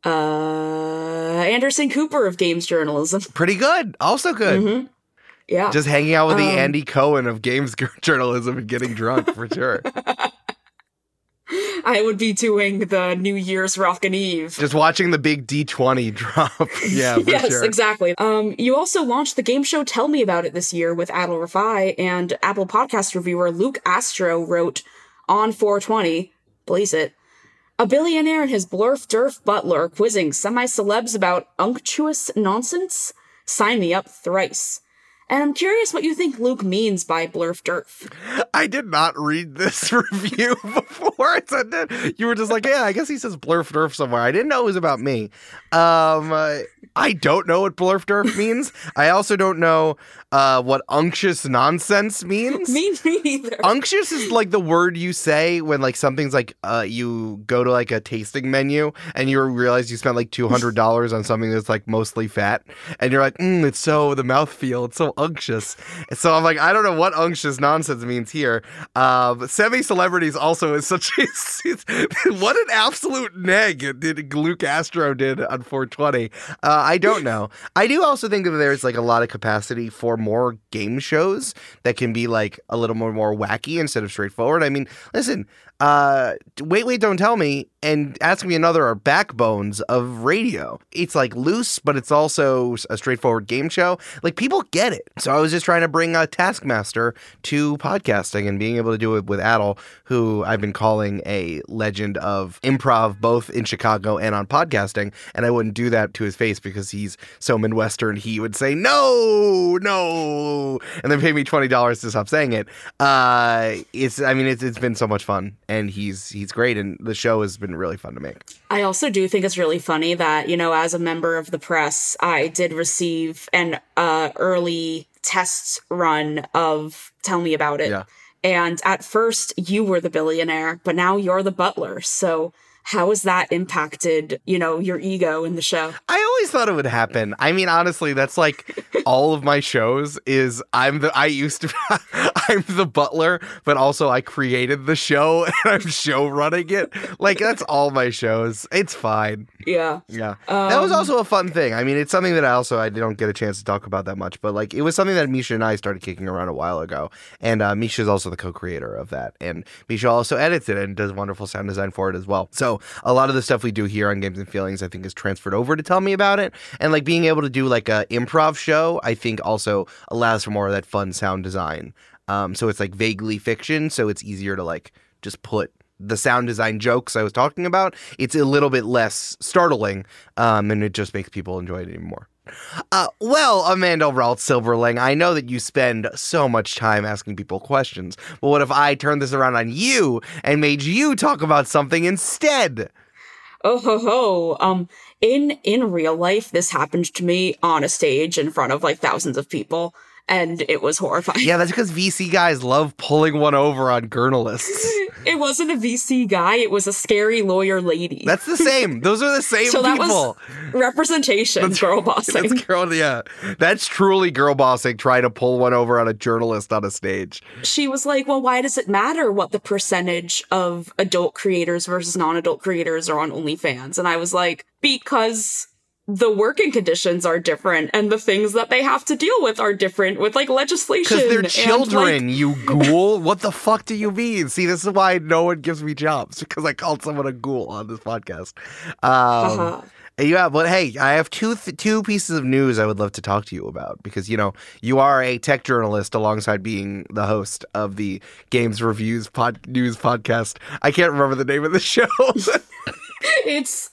uh Anderson Cooper of games journalism. Pretty good. Also good. Mm-hmm. Yeah. Just hanging out with um, the Andy Cohen of games journalism and getting drunk for sure. I would be doing the New Year's Rockin' Eve. Just watching the big D20 drop. yeah, yes, sure. exactly. Um, you also launched the game show Tell Me About It this year with Adal Rifai, and Apple Podcast reviewer Luke Astro wrote on 420, blaze it, a billionaire and his blurf derf butler quizzing semi celebs about unctuous nonsense? Sign me up thrice. And I'm curious what you think Luke means by blurf derf. I did not read this review before. You were just like, yeah, I guess he says blurf derf somewhere. I didn't know it was about me. Um, I don't know what blurf derf means. I also don't know uh, what unctuous nonsense means. me, me neither. Unctuous is like the word you say when like something's like uh, you go to like a tasting menu and you realize you spent like two hundred dollars on something that's like mostly fat, and you're like, mm, it's so the mouth feel, it's so unctuous. So I'm like, I don't know what unctuous nonsense means here. Um, Semi celebrities also is such a what an absolute neg did Luke Astro did on 420. Uh, I don't know. I do also think that there's like a lot of capacity for more game shows that can be like a little more more wacky instead of straightforward. I mean, listen, uh, wait, wait, don't tell me, and ask me another are backbones of radio. It's like loose, but it's also a straightforward game show. Like people get it. So I was just trying to bring a Taskmaster to podcasting and being able to do it with Adal, who I've been calling a legend of improv both in Chicago and on podcasting. And I wouldn't do that to his face because he's so Midwestern. He would say, no, no, and then pay me $20 to stop saying it. Uh, it's, I mean, it's, it's been so much fun and he's, he's great. And the show has been really fun to make. I also do think it's really funny that, you know, as a member of the press, I did receive an uh, early test run of Tell Me About It. Yeah. And at first, you were the billionaire, but now you're the butler. So, how has that impacted, you know, your ego in the show? I always thought it would happen. I mean, honestly, that's like all of my shows is I'm the I used to I'm the butler, but also I created the show and I'm show running it. Like that's all my shows. It's fine. Yeah. Yeah. that was Um, also a fun thing. I mean, it's something that I also I don't get a chance to talk about that much, but like it was something that Mischa and I started kicking around a while ago. And uh, Mischa's also the co-creator of that. And Mischa also edits it and does wonderful sound design for it as well. So a lot of the stuff we do here on Games and Feelings, I think, is transferred over to Tell Me About It. And like being able to do like a improv show, I think also allows for more of that fun sound design. Um, so it's like vaguely fiction, so it's easier to like just put the sound design jokes I was talking about. It's a little bit less startling, um, and it just makes people enjoy it even more. Uh, well, Amanda Ralts Silberling, I know that you spend so much time asking people questions, but what if I turned this around on you and made you talk about something instead? Oh ho ho. Um in in real life this happened to me on a stage in front of like thousands of people and it was horrifying. Yeah, that's because VC guys love pulling one over on journalists. It wasn't a VC guy, it was a scary lawyer lady. That's the same. Those are the same so that people. was representation, girl bossing. That's girl, yeah. That's truly girl bossing trying to pull one over on a journalist on a stage. she was like, Well, why does it matter what the percentage of adult creators versus non adult creators are on OnlyFans? And I was like, Because the working conditions are different and the things that they have to deal with are different with like legislation. Because they're and, like, children, you ghoul. what the fuck do you mean? See, this is why no one gives me jobs because I called someone a ghoul on this podcast. Um, Haha. yeah, but hey, I have two th- two pieces of news I would love to talk to you about because you know you are a tech journalist alongside being the host of the Games Reviews pod news podcast. I can't remember the name of the show. it's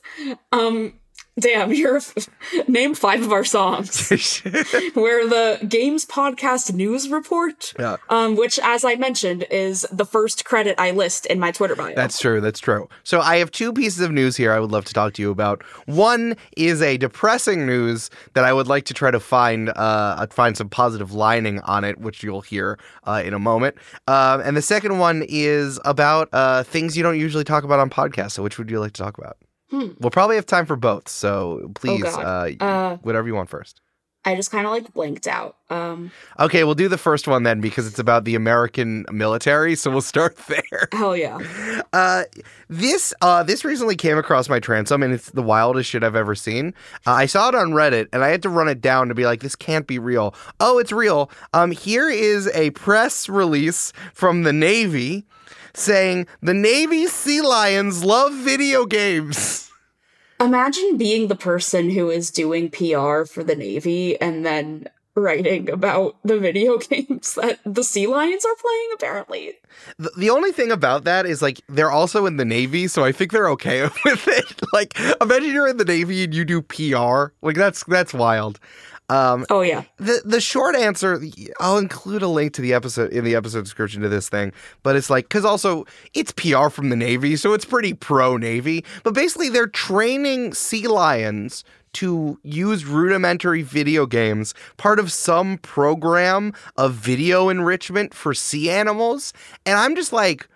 um damn you're f- name five of our songs we're the games podcast news report Yeah. um which as i mentioned is the first credit i list in my twitter bio That's true. That's true. So I have two pieces of news here I would love to talk to you about. One is a depressing news that I would like to try to find uh, find some positive lining on it, which you'll hear uh, in a moment. Um, and the second one is about uh, things you don't usually talk about on podcasts. So which would you like to talk about? We'll probably have time for both. So please, Hmm. Oh, uh, Uh, whatever you want first. i just kind of like blanked out um Okay, we'll do the first one then because it's about the American military. So we'll start there. hell yeah Uh, this uh, this recently came across my transom, and it's the wildest shit I've ever seen. Uh, I saw it on Reddit, and I had to run it down to be like, this can't be real. Oh, it's real. Um, here is a press release from the Navy saying the Navy Sea Lions love video games. Imagine being the person who is doing pr for the navy and then writing about the video games that the sea lions are playing apparently The, the only thing about that is like they're also in the Navy, so I think they're okay with it. Like, imagine you're in the Navy and you do PR. Like that's that's wild. Um, oh yeah. The the short answer i'll include a link to the episode in the episode description to this thing but it's like because also it's pr from the navy so it's pretty pro navy but basically they're training sea lions to use rudimentary video games part of some program of video enrichment for sea animals and i'm just like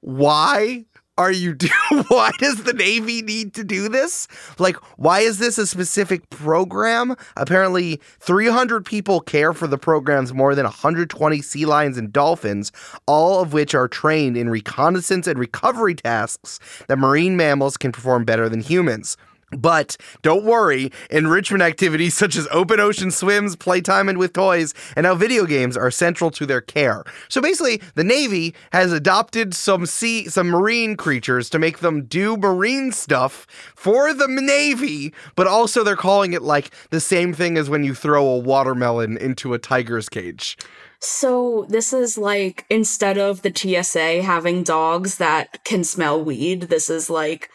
why are you do why does the navy need to do this? Like why is this a specific program? Apparently 300 people care for the program's more than 120 sea lions and dolphins all of which are trained in reconnaissance and recovery tasks that marine mammals can perform better than humans But don't worry, enrichment activities such as open ocean swims, playtime and with toys, and now video games are central to their care. So basically, the Navy has adopted some sea some marine creatures to make them do marine stuff for the Navy, but also they're calling it like the same thing as when you throw a watermelon into a tiger's cage. So this is like instead of the TSA having dogs that can smell weed, this is like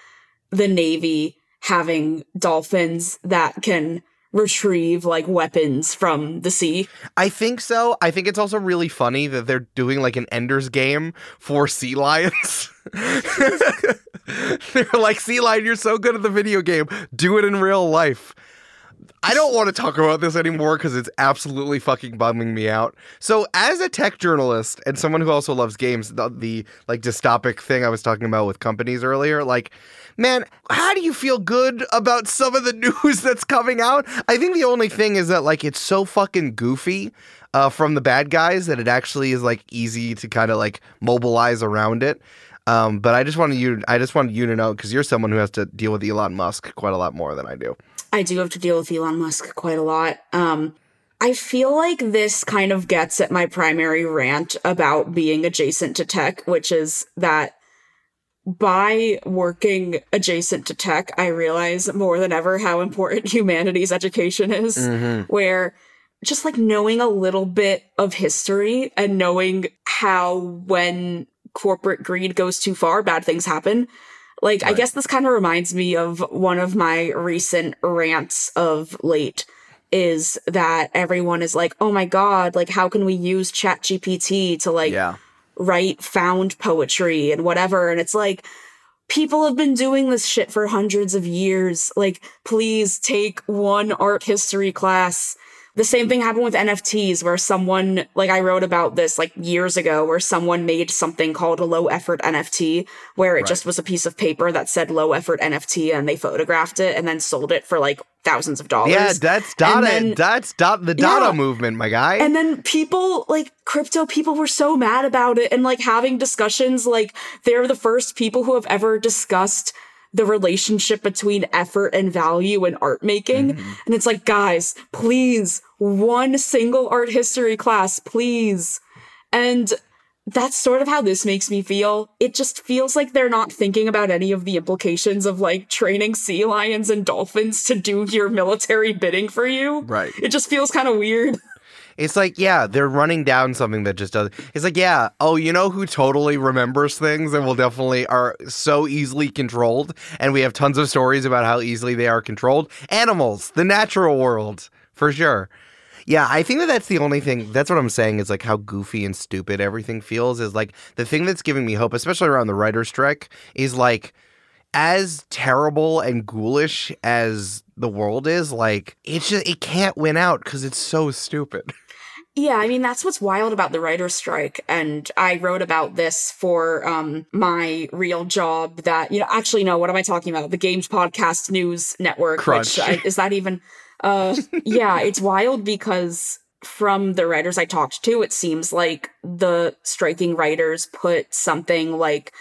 the Navy having dolphins that can retrieve like weapons from the sea. I think so. I think it's also really funny that they're doing like an Ender's game for sea lions. they're like, Sea Lion, you're so good at the video game. Do it in real life. I don't want to talk about this anymore because it's absolutely fucking bumming me out. So, as a tech journalist and someone who also loves games, the, the like dystopic thing I was talking about with companies earlier, like, man, how do you feel good about some of the news that's coming out? I think the only thing is that like it's so fucking goofy uh, from the bad guys that it actually is like easy to kind of like mobilize around it. Um, but I just wanted you, I just wanted you to know because you're someone who has to deal with Elon Musk quite a lot more than I do. I do have to deal with Elon Musk quite a lot. Um, I feel like this kind of gets at my primary rant about being adjacent to tech, which is that by working adjacent to tech, I realize more than ever how important humanities education is, Mm-hmm. where just like knowing a little bit of history and knowing how when corporate greed goes too far, bad things happen. Like, I guess this kind of reminds me of one of my recent rants of late is that everyone is like, oh my God, like, how can we use Chat GPT to like Yeah. write found poetry and whatever? And it's like, people have been doing this shit for hundreds of years. Like, please take one art history class. The same thing happened with NFTs, where someone, like I wrote about this like years ago, where someone made something called a low effort NFT, where it Right. just was a piece of paper that said low effort NFT and they photographed it and then sold it for like thousands of dollars. Yeah, that's Dada. then- that's dot the Dada Yeah. movement, my guy. And then people, like crypto people, were so mad about it and like having discussions like they're the first people who have ever discussed the relationship between effort and value in art making. Mm-hmm. And it's like, guys, please, one single art history class, please. And that's sort of how this makes me feel. It just feels like they're not thinking about any of the implications of like training sea lions and dolphins to do your military bidding for you. Right. It just feels kind of weird. It's like, yeah, they're running down something that just does. It's like, yeah, oh, you know who totally remembers things and will definitely are so easily controlled, and we have tons of stories about how easily they are controlled. Animals, the natural world, for sure. Yeah, I think that that's the only thing. That's what I'm saying is like how goofy and stupid everything feels. Is like the thing that's giving me hope, especially around the writer's strike, is like as terrible and ghoulish as the world is, like it's just it can't win out because it's so stupid. Yeah, I mean that's what's wild about the writer's strike, and I wrote about this for um my real job. That you know, actually, no, what am I talking about? The Games Podcast News Network. Crunch. Which I, is that even? Uh, yeah, it's wild because from the writers I talked to, it seems like the striking writers put something like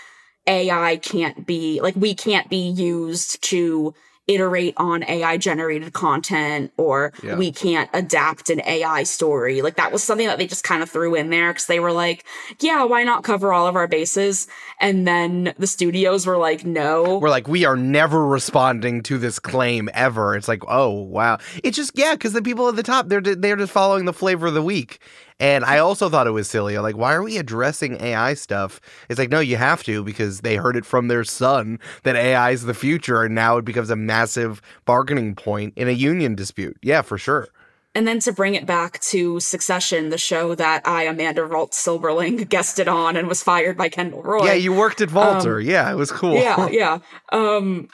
AI can't be like we can't be used to iterate on AI generated content or Yeah. we can't adapt an AI story. Like that was something that they just kind of threw in there because they were like, yeah, why not cover all of our bases? And then the studios were like, no. We're like, we are never responding to this claim ever. It's like, oh wow. It's just yeah, because the people at the top they're they're just following the flavor of the week. And I also thought it was silly. Like, why are we addressing AI stuff? It's like, no, you have to because they heard it from their son that AI is the future, and now it becomes a massive bargaining point in a union dispute. Yeah, for sure. And then to bring it back to Succession, the show that I, Amanda Ralts Silberling, guested on and was fired by Kendall Roy. Yeah, you worked at Vaulter. yeah, it was cool. yeah, yeah. Um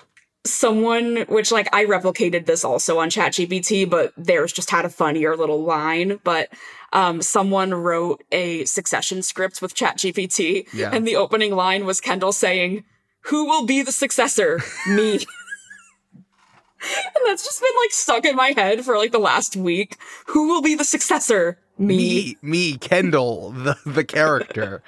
someone which like I replicated this also on ChatGPT, but theirs just had a funnier little line. But um someone wrote a succession script with ChatGPT, Yeah. and the opening line was Kendall saying, Who will be the successor? Me. and that's just been like stuck in my head for like the last week. Who will be the successor? Me. me, me, Kendall, the the character.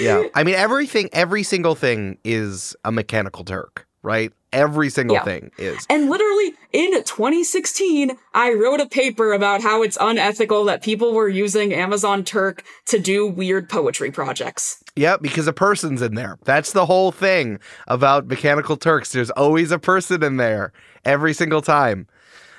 yeah, I mean everything, every single thing is a mechanical Turk, right? Every single Yeah. thing is. And literally in 2016, I wrote a paper about how it's unethical that people were using Amazon Turk to do weird poetry projects. Yep, because a person's in there. That's the whole thing about Mechanical Turks. There's always a person in there every single time.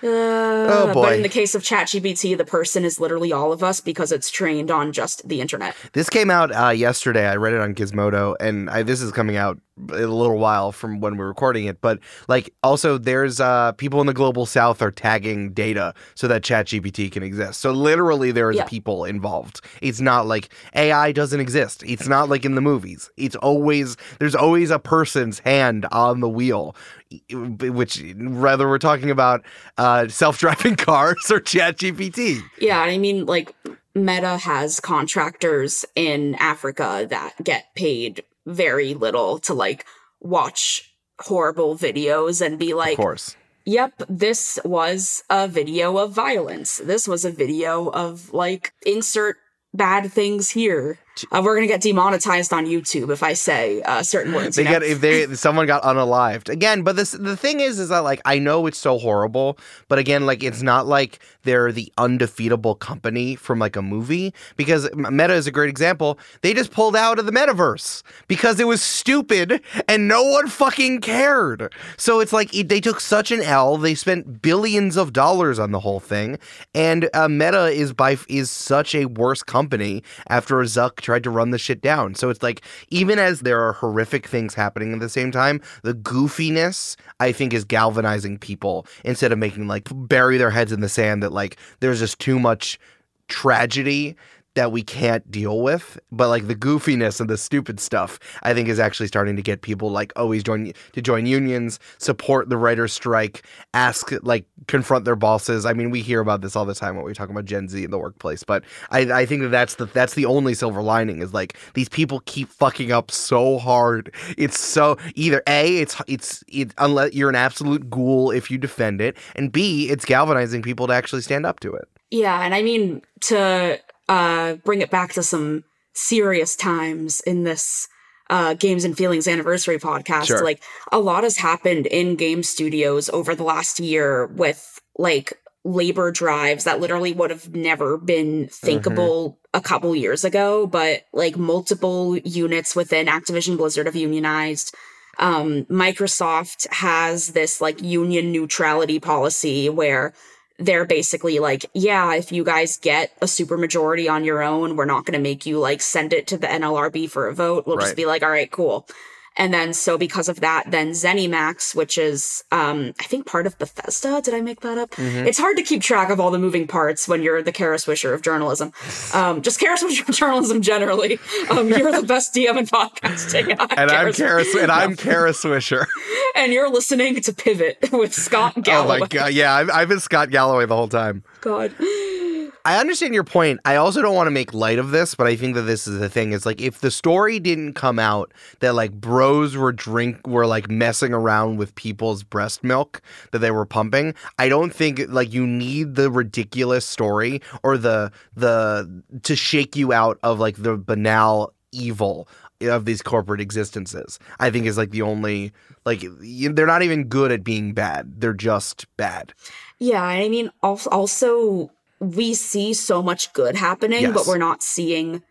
Uh, But boy. in the case of ChatGPT, the person is literally all of us because it's trained on just the internet. This came out uh, yesterday. I read it on Gizmodo, and I, this is coming out a little while from when we're recording it. But like, also, there's uh, people in the global south are tagging data so that ChatGPT can exist. So literally, there's Yeah. people involved. It's not like AI doesn't exist. It's not like in the movies. It's always there's always a person's hand on the wheel. Which, whether we're talking about uh, self-driving cars or ChatGPT, Yeah, I mean, like, Meta has contractors in Africa that get paid very little to, like, watch horrible videos and be like, of course. yep, this was a video of violence. This was a video of, like, insert bad things here. Uh, we're gonna get demonetized on YouTube if I say uh, certain words. They know? get if they someone got unalived again. But this the thing is is that like I know it's so horrible, but again like it's not like they're the undefeatable company from like a movie because Meta is a great example. They just pulled out of the metaverse because it was stupid and no one fucking cared. So it's like it, they took such an L. They spent billions of dollars on the whole thing, and uh, Meta is by is such a worse company after a Zuck tried to run the shit down. So it's like even as there are horrific things happening at the same time, the goofiness I think is galvanizing people instead of making like bury their heads in the sand that like there's just too much tragedy that we can't deal with but like the goofiness and the stupid stuff i think is actually starting to get people like oh, always join to join unions support the writers strike ask like confront their bosses. I mean we hear about this all the time when we talk about gen z in the workplace but i, I think that that's the that's the only silver lining is like these people keep fucking up so hard. It's so either a it's it's it unless you're an absolute ghoul if you defend it and b it's galvanizing people to actually stand up to it. Yeah, and I mean to uh bring it back to some serious times in this uh Games and Feelings anniversary podcast. Sure. Like a lot has happened in game studios over the last year with like labor drives that literally would have never been thinkable a couple years ago, but like multiple units within Activision Blizzard have unionized. Um, Microsoft has this like union neutrality policy where they're basically like, yeah, if you guys get a supermajority on your own, we're not going to make you like send it to the NLRB for a vote. We'll Right. just be like, all right, cool. And then so because of that, then ZeniMax, which is um I think part of Bethesda, did I make that up? Mm-hmm. It's hard to keep track of all the moving parts when you're the Kara Swisher of journalism. Um just Kara Swisher of journalism generally. Um you're the best DM in podcasting. and I'm Kara, Swisher. and I'm Kara Swisher. and you're listening to Pivot with Scott Galloway. Oh my god, yeah, I've, I've been Scott Galloway the whole time. God. I understand your point. I also don't want to make light of this, but I think that this is the thing. Is like if the story didn't come out that like bros were drink were like messing around with people's breast milk that they were pumping, I don't think like you need the ridiculous story or the the to shake you out of like the banal evil of these corporate existences. I think is like the only like they're not even good at being bad. They're just bad. Yeah, I mean, also we see so much good happening, Yes. but we're not seeing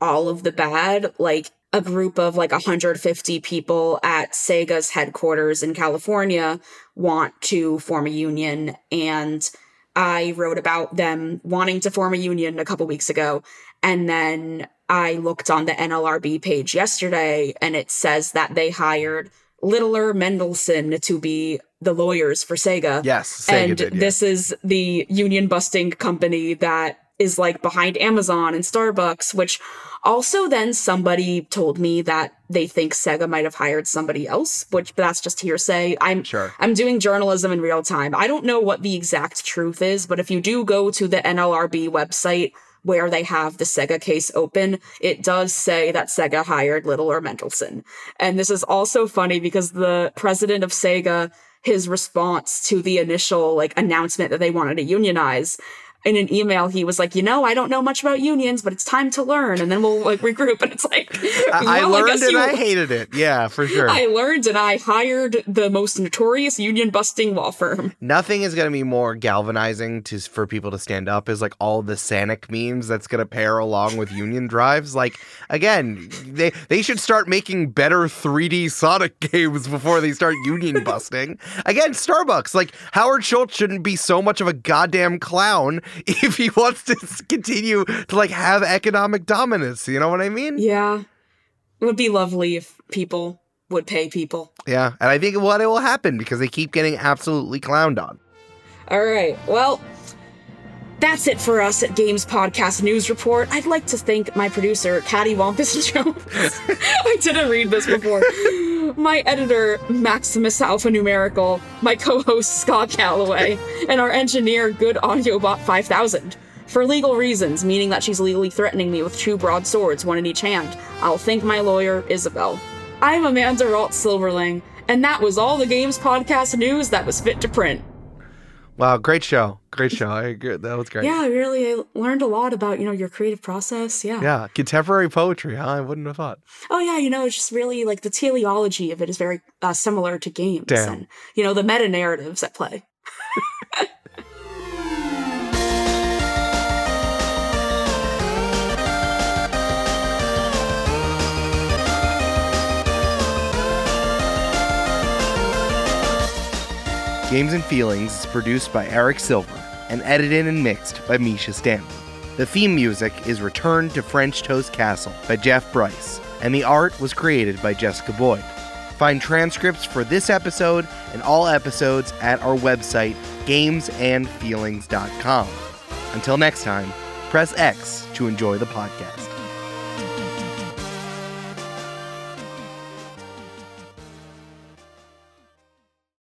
all of the bad. Like a group of like 150 people at Sega's headquarters in California want to form a union, and I wrote about them wanting to form a union a couple weeks ago, and then I looked on the NLRB page yesterday, and it says that they hired Littler Mendelson to be the lawyers for Sega Yes, Sega and did, yeah. this is the union busting company that is like behind Amazon and Starbucks, which also then somebody told me that they think Sega might have hired somebody else, which that's just hearsay. I'm Sure. I'm doing journalism in real time. I don't know what the exact truth is, but if you do go to the NLRB website where they have the Sega case open, it does say that Sega hired Littler Mendelson. And this is also funny because the president of Sega, his response to the initial like announcement that they wanted to unionize, in an email he was like, you know, I don't know much about unions, but it's time to learn, and then we'll like regroup. And it's like, I, I learned guess and you- I hated it. Yeah, for sure. I learned and I hired the most notorious union busting law firm. Nothing is going to be more galvanizing to for people to stand up is like all the Sanic memes that's going to pair along with Union drives. Like again, they they should start making better 3D Sonic games before they start Union busting. Again, Starbucks. Like Howard Schultz shouldn't be so much of a goddamn clown if he wants to continue to like have economic dominance. You know what I mean? Yeah. It would be lovely if people would pay people. Yeah, and I think what it will happen because they keep getting absolutely clowned on. All right. Well, that's it for us at Games Podcast News Report. I'd like to thank my producer, Patty Wampus Jones. I didn't read this before. My editor, Maximus Alphanumerical, my co-host, Scott Galloway, and our engineer, Good Audiobot 5000. For legal reasons, meaning that she's legally threatening me with two broadswords, one in each hand, I'll thank my lawyer, Isabel. I'm Amanda Ralts Silberling, and that was all the Games Podcast news that was fit to print. Wow, great show. Great show. I agree. That was great. Yeah, I really I learned a lot about, you know, your creative process. Yeah. Yeah, contemporary poetry, huh? I wouldn't have thought. Oh, yeah, you know, it's just really like the teleology of it is very uh, similar to games Damn. and, you know, the meta narratives at play. Games and Feelings is produced by Eric Silver and edited and mixed by Mischa Stanton. The theme music is Return to French Toast Castle by Jeff Brice, and the art was created by Jessica Boyd. Find transcripts for this episode and all episodes at our website, gamesandfeelings.com. Until next time, press X to enjoy the podcast.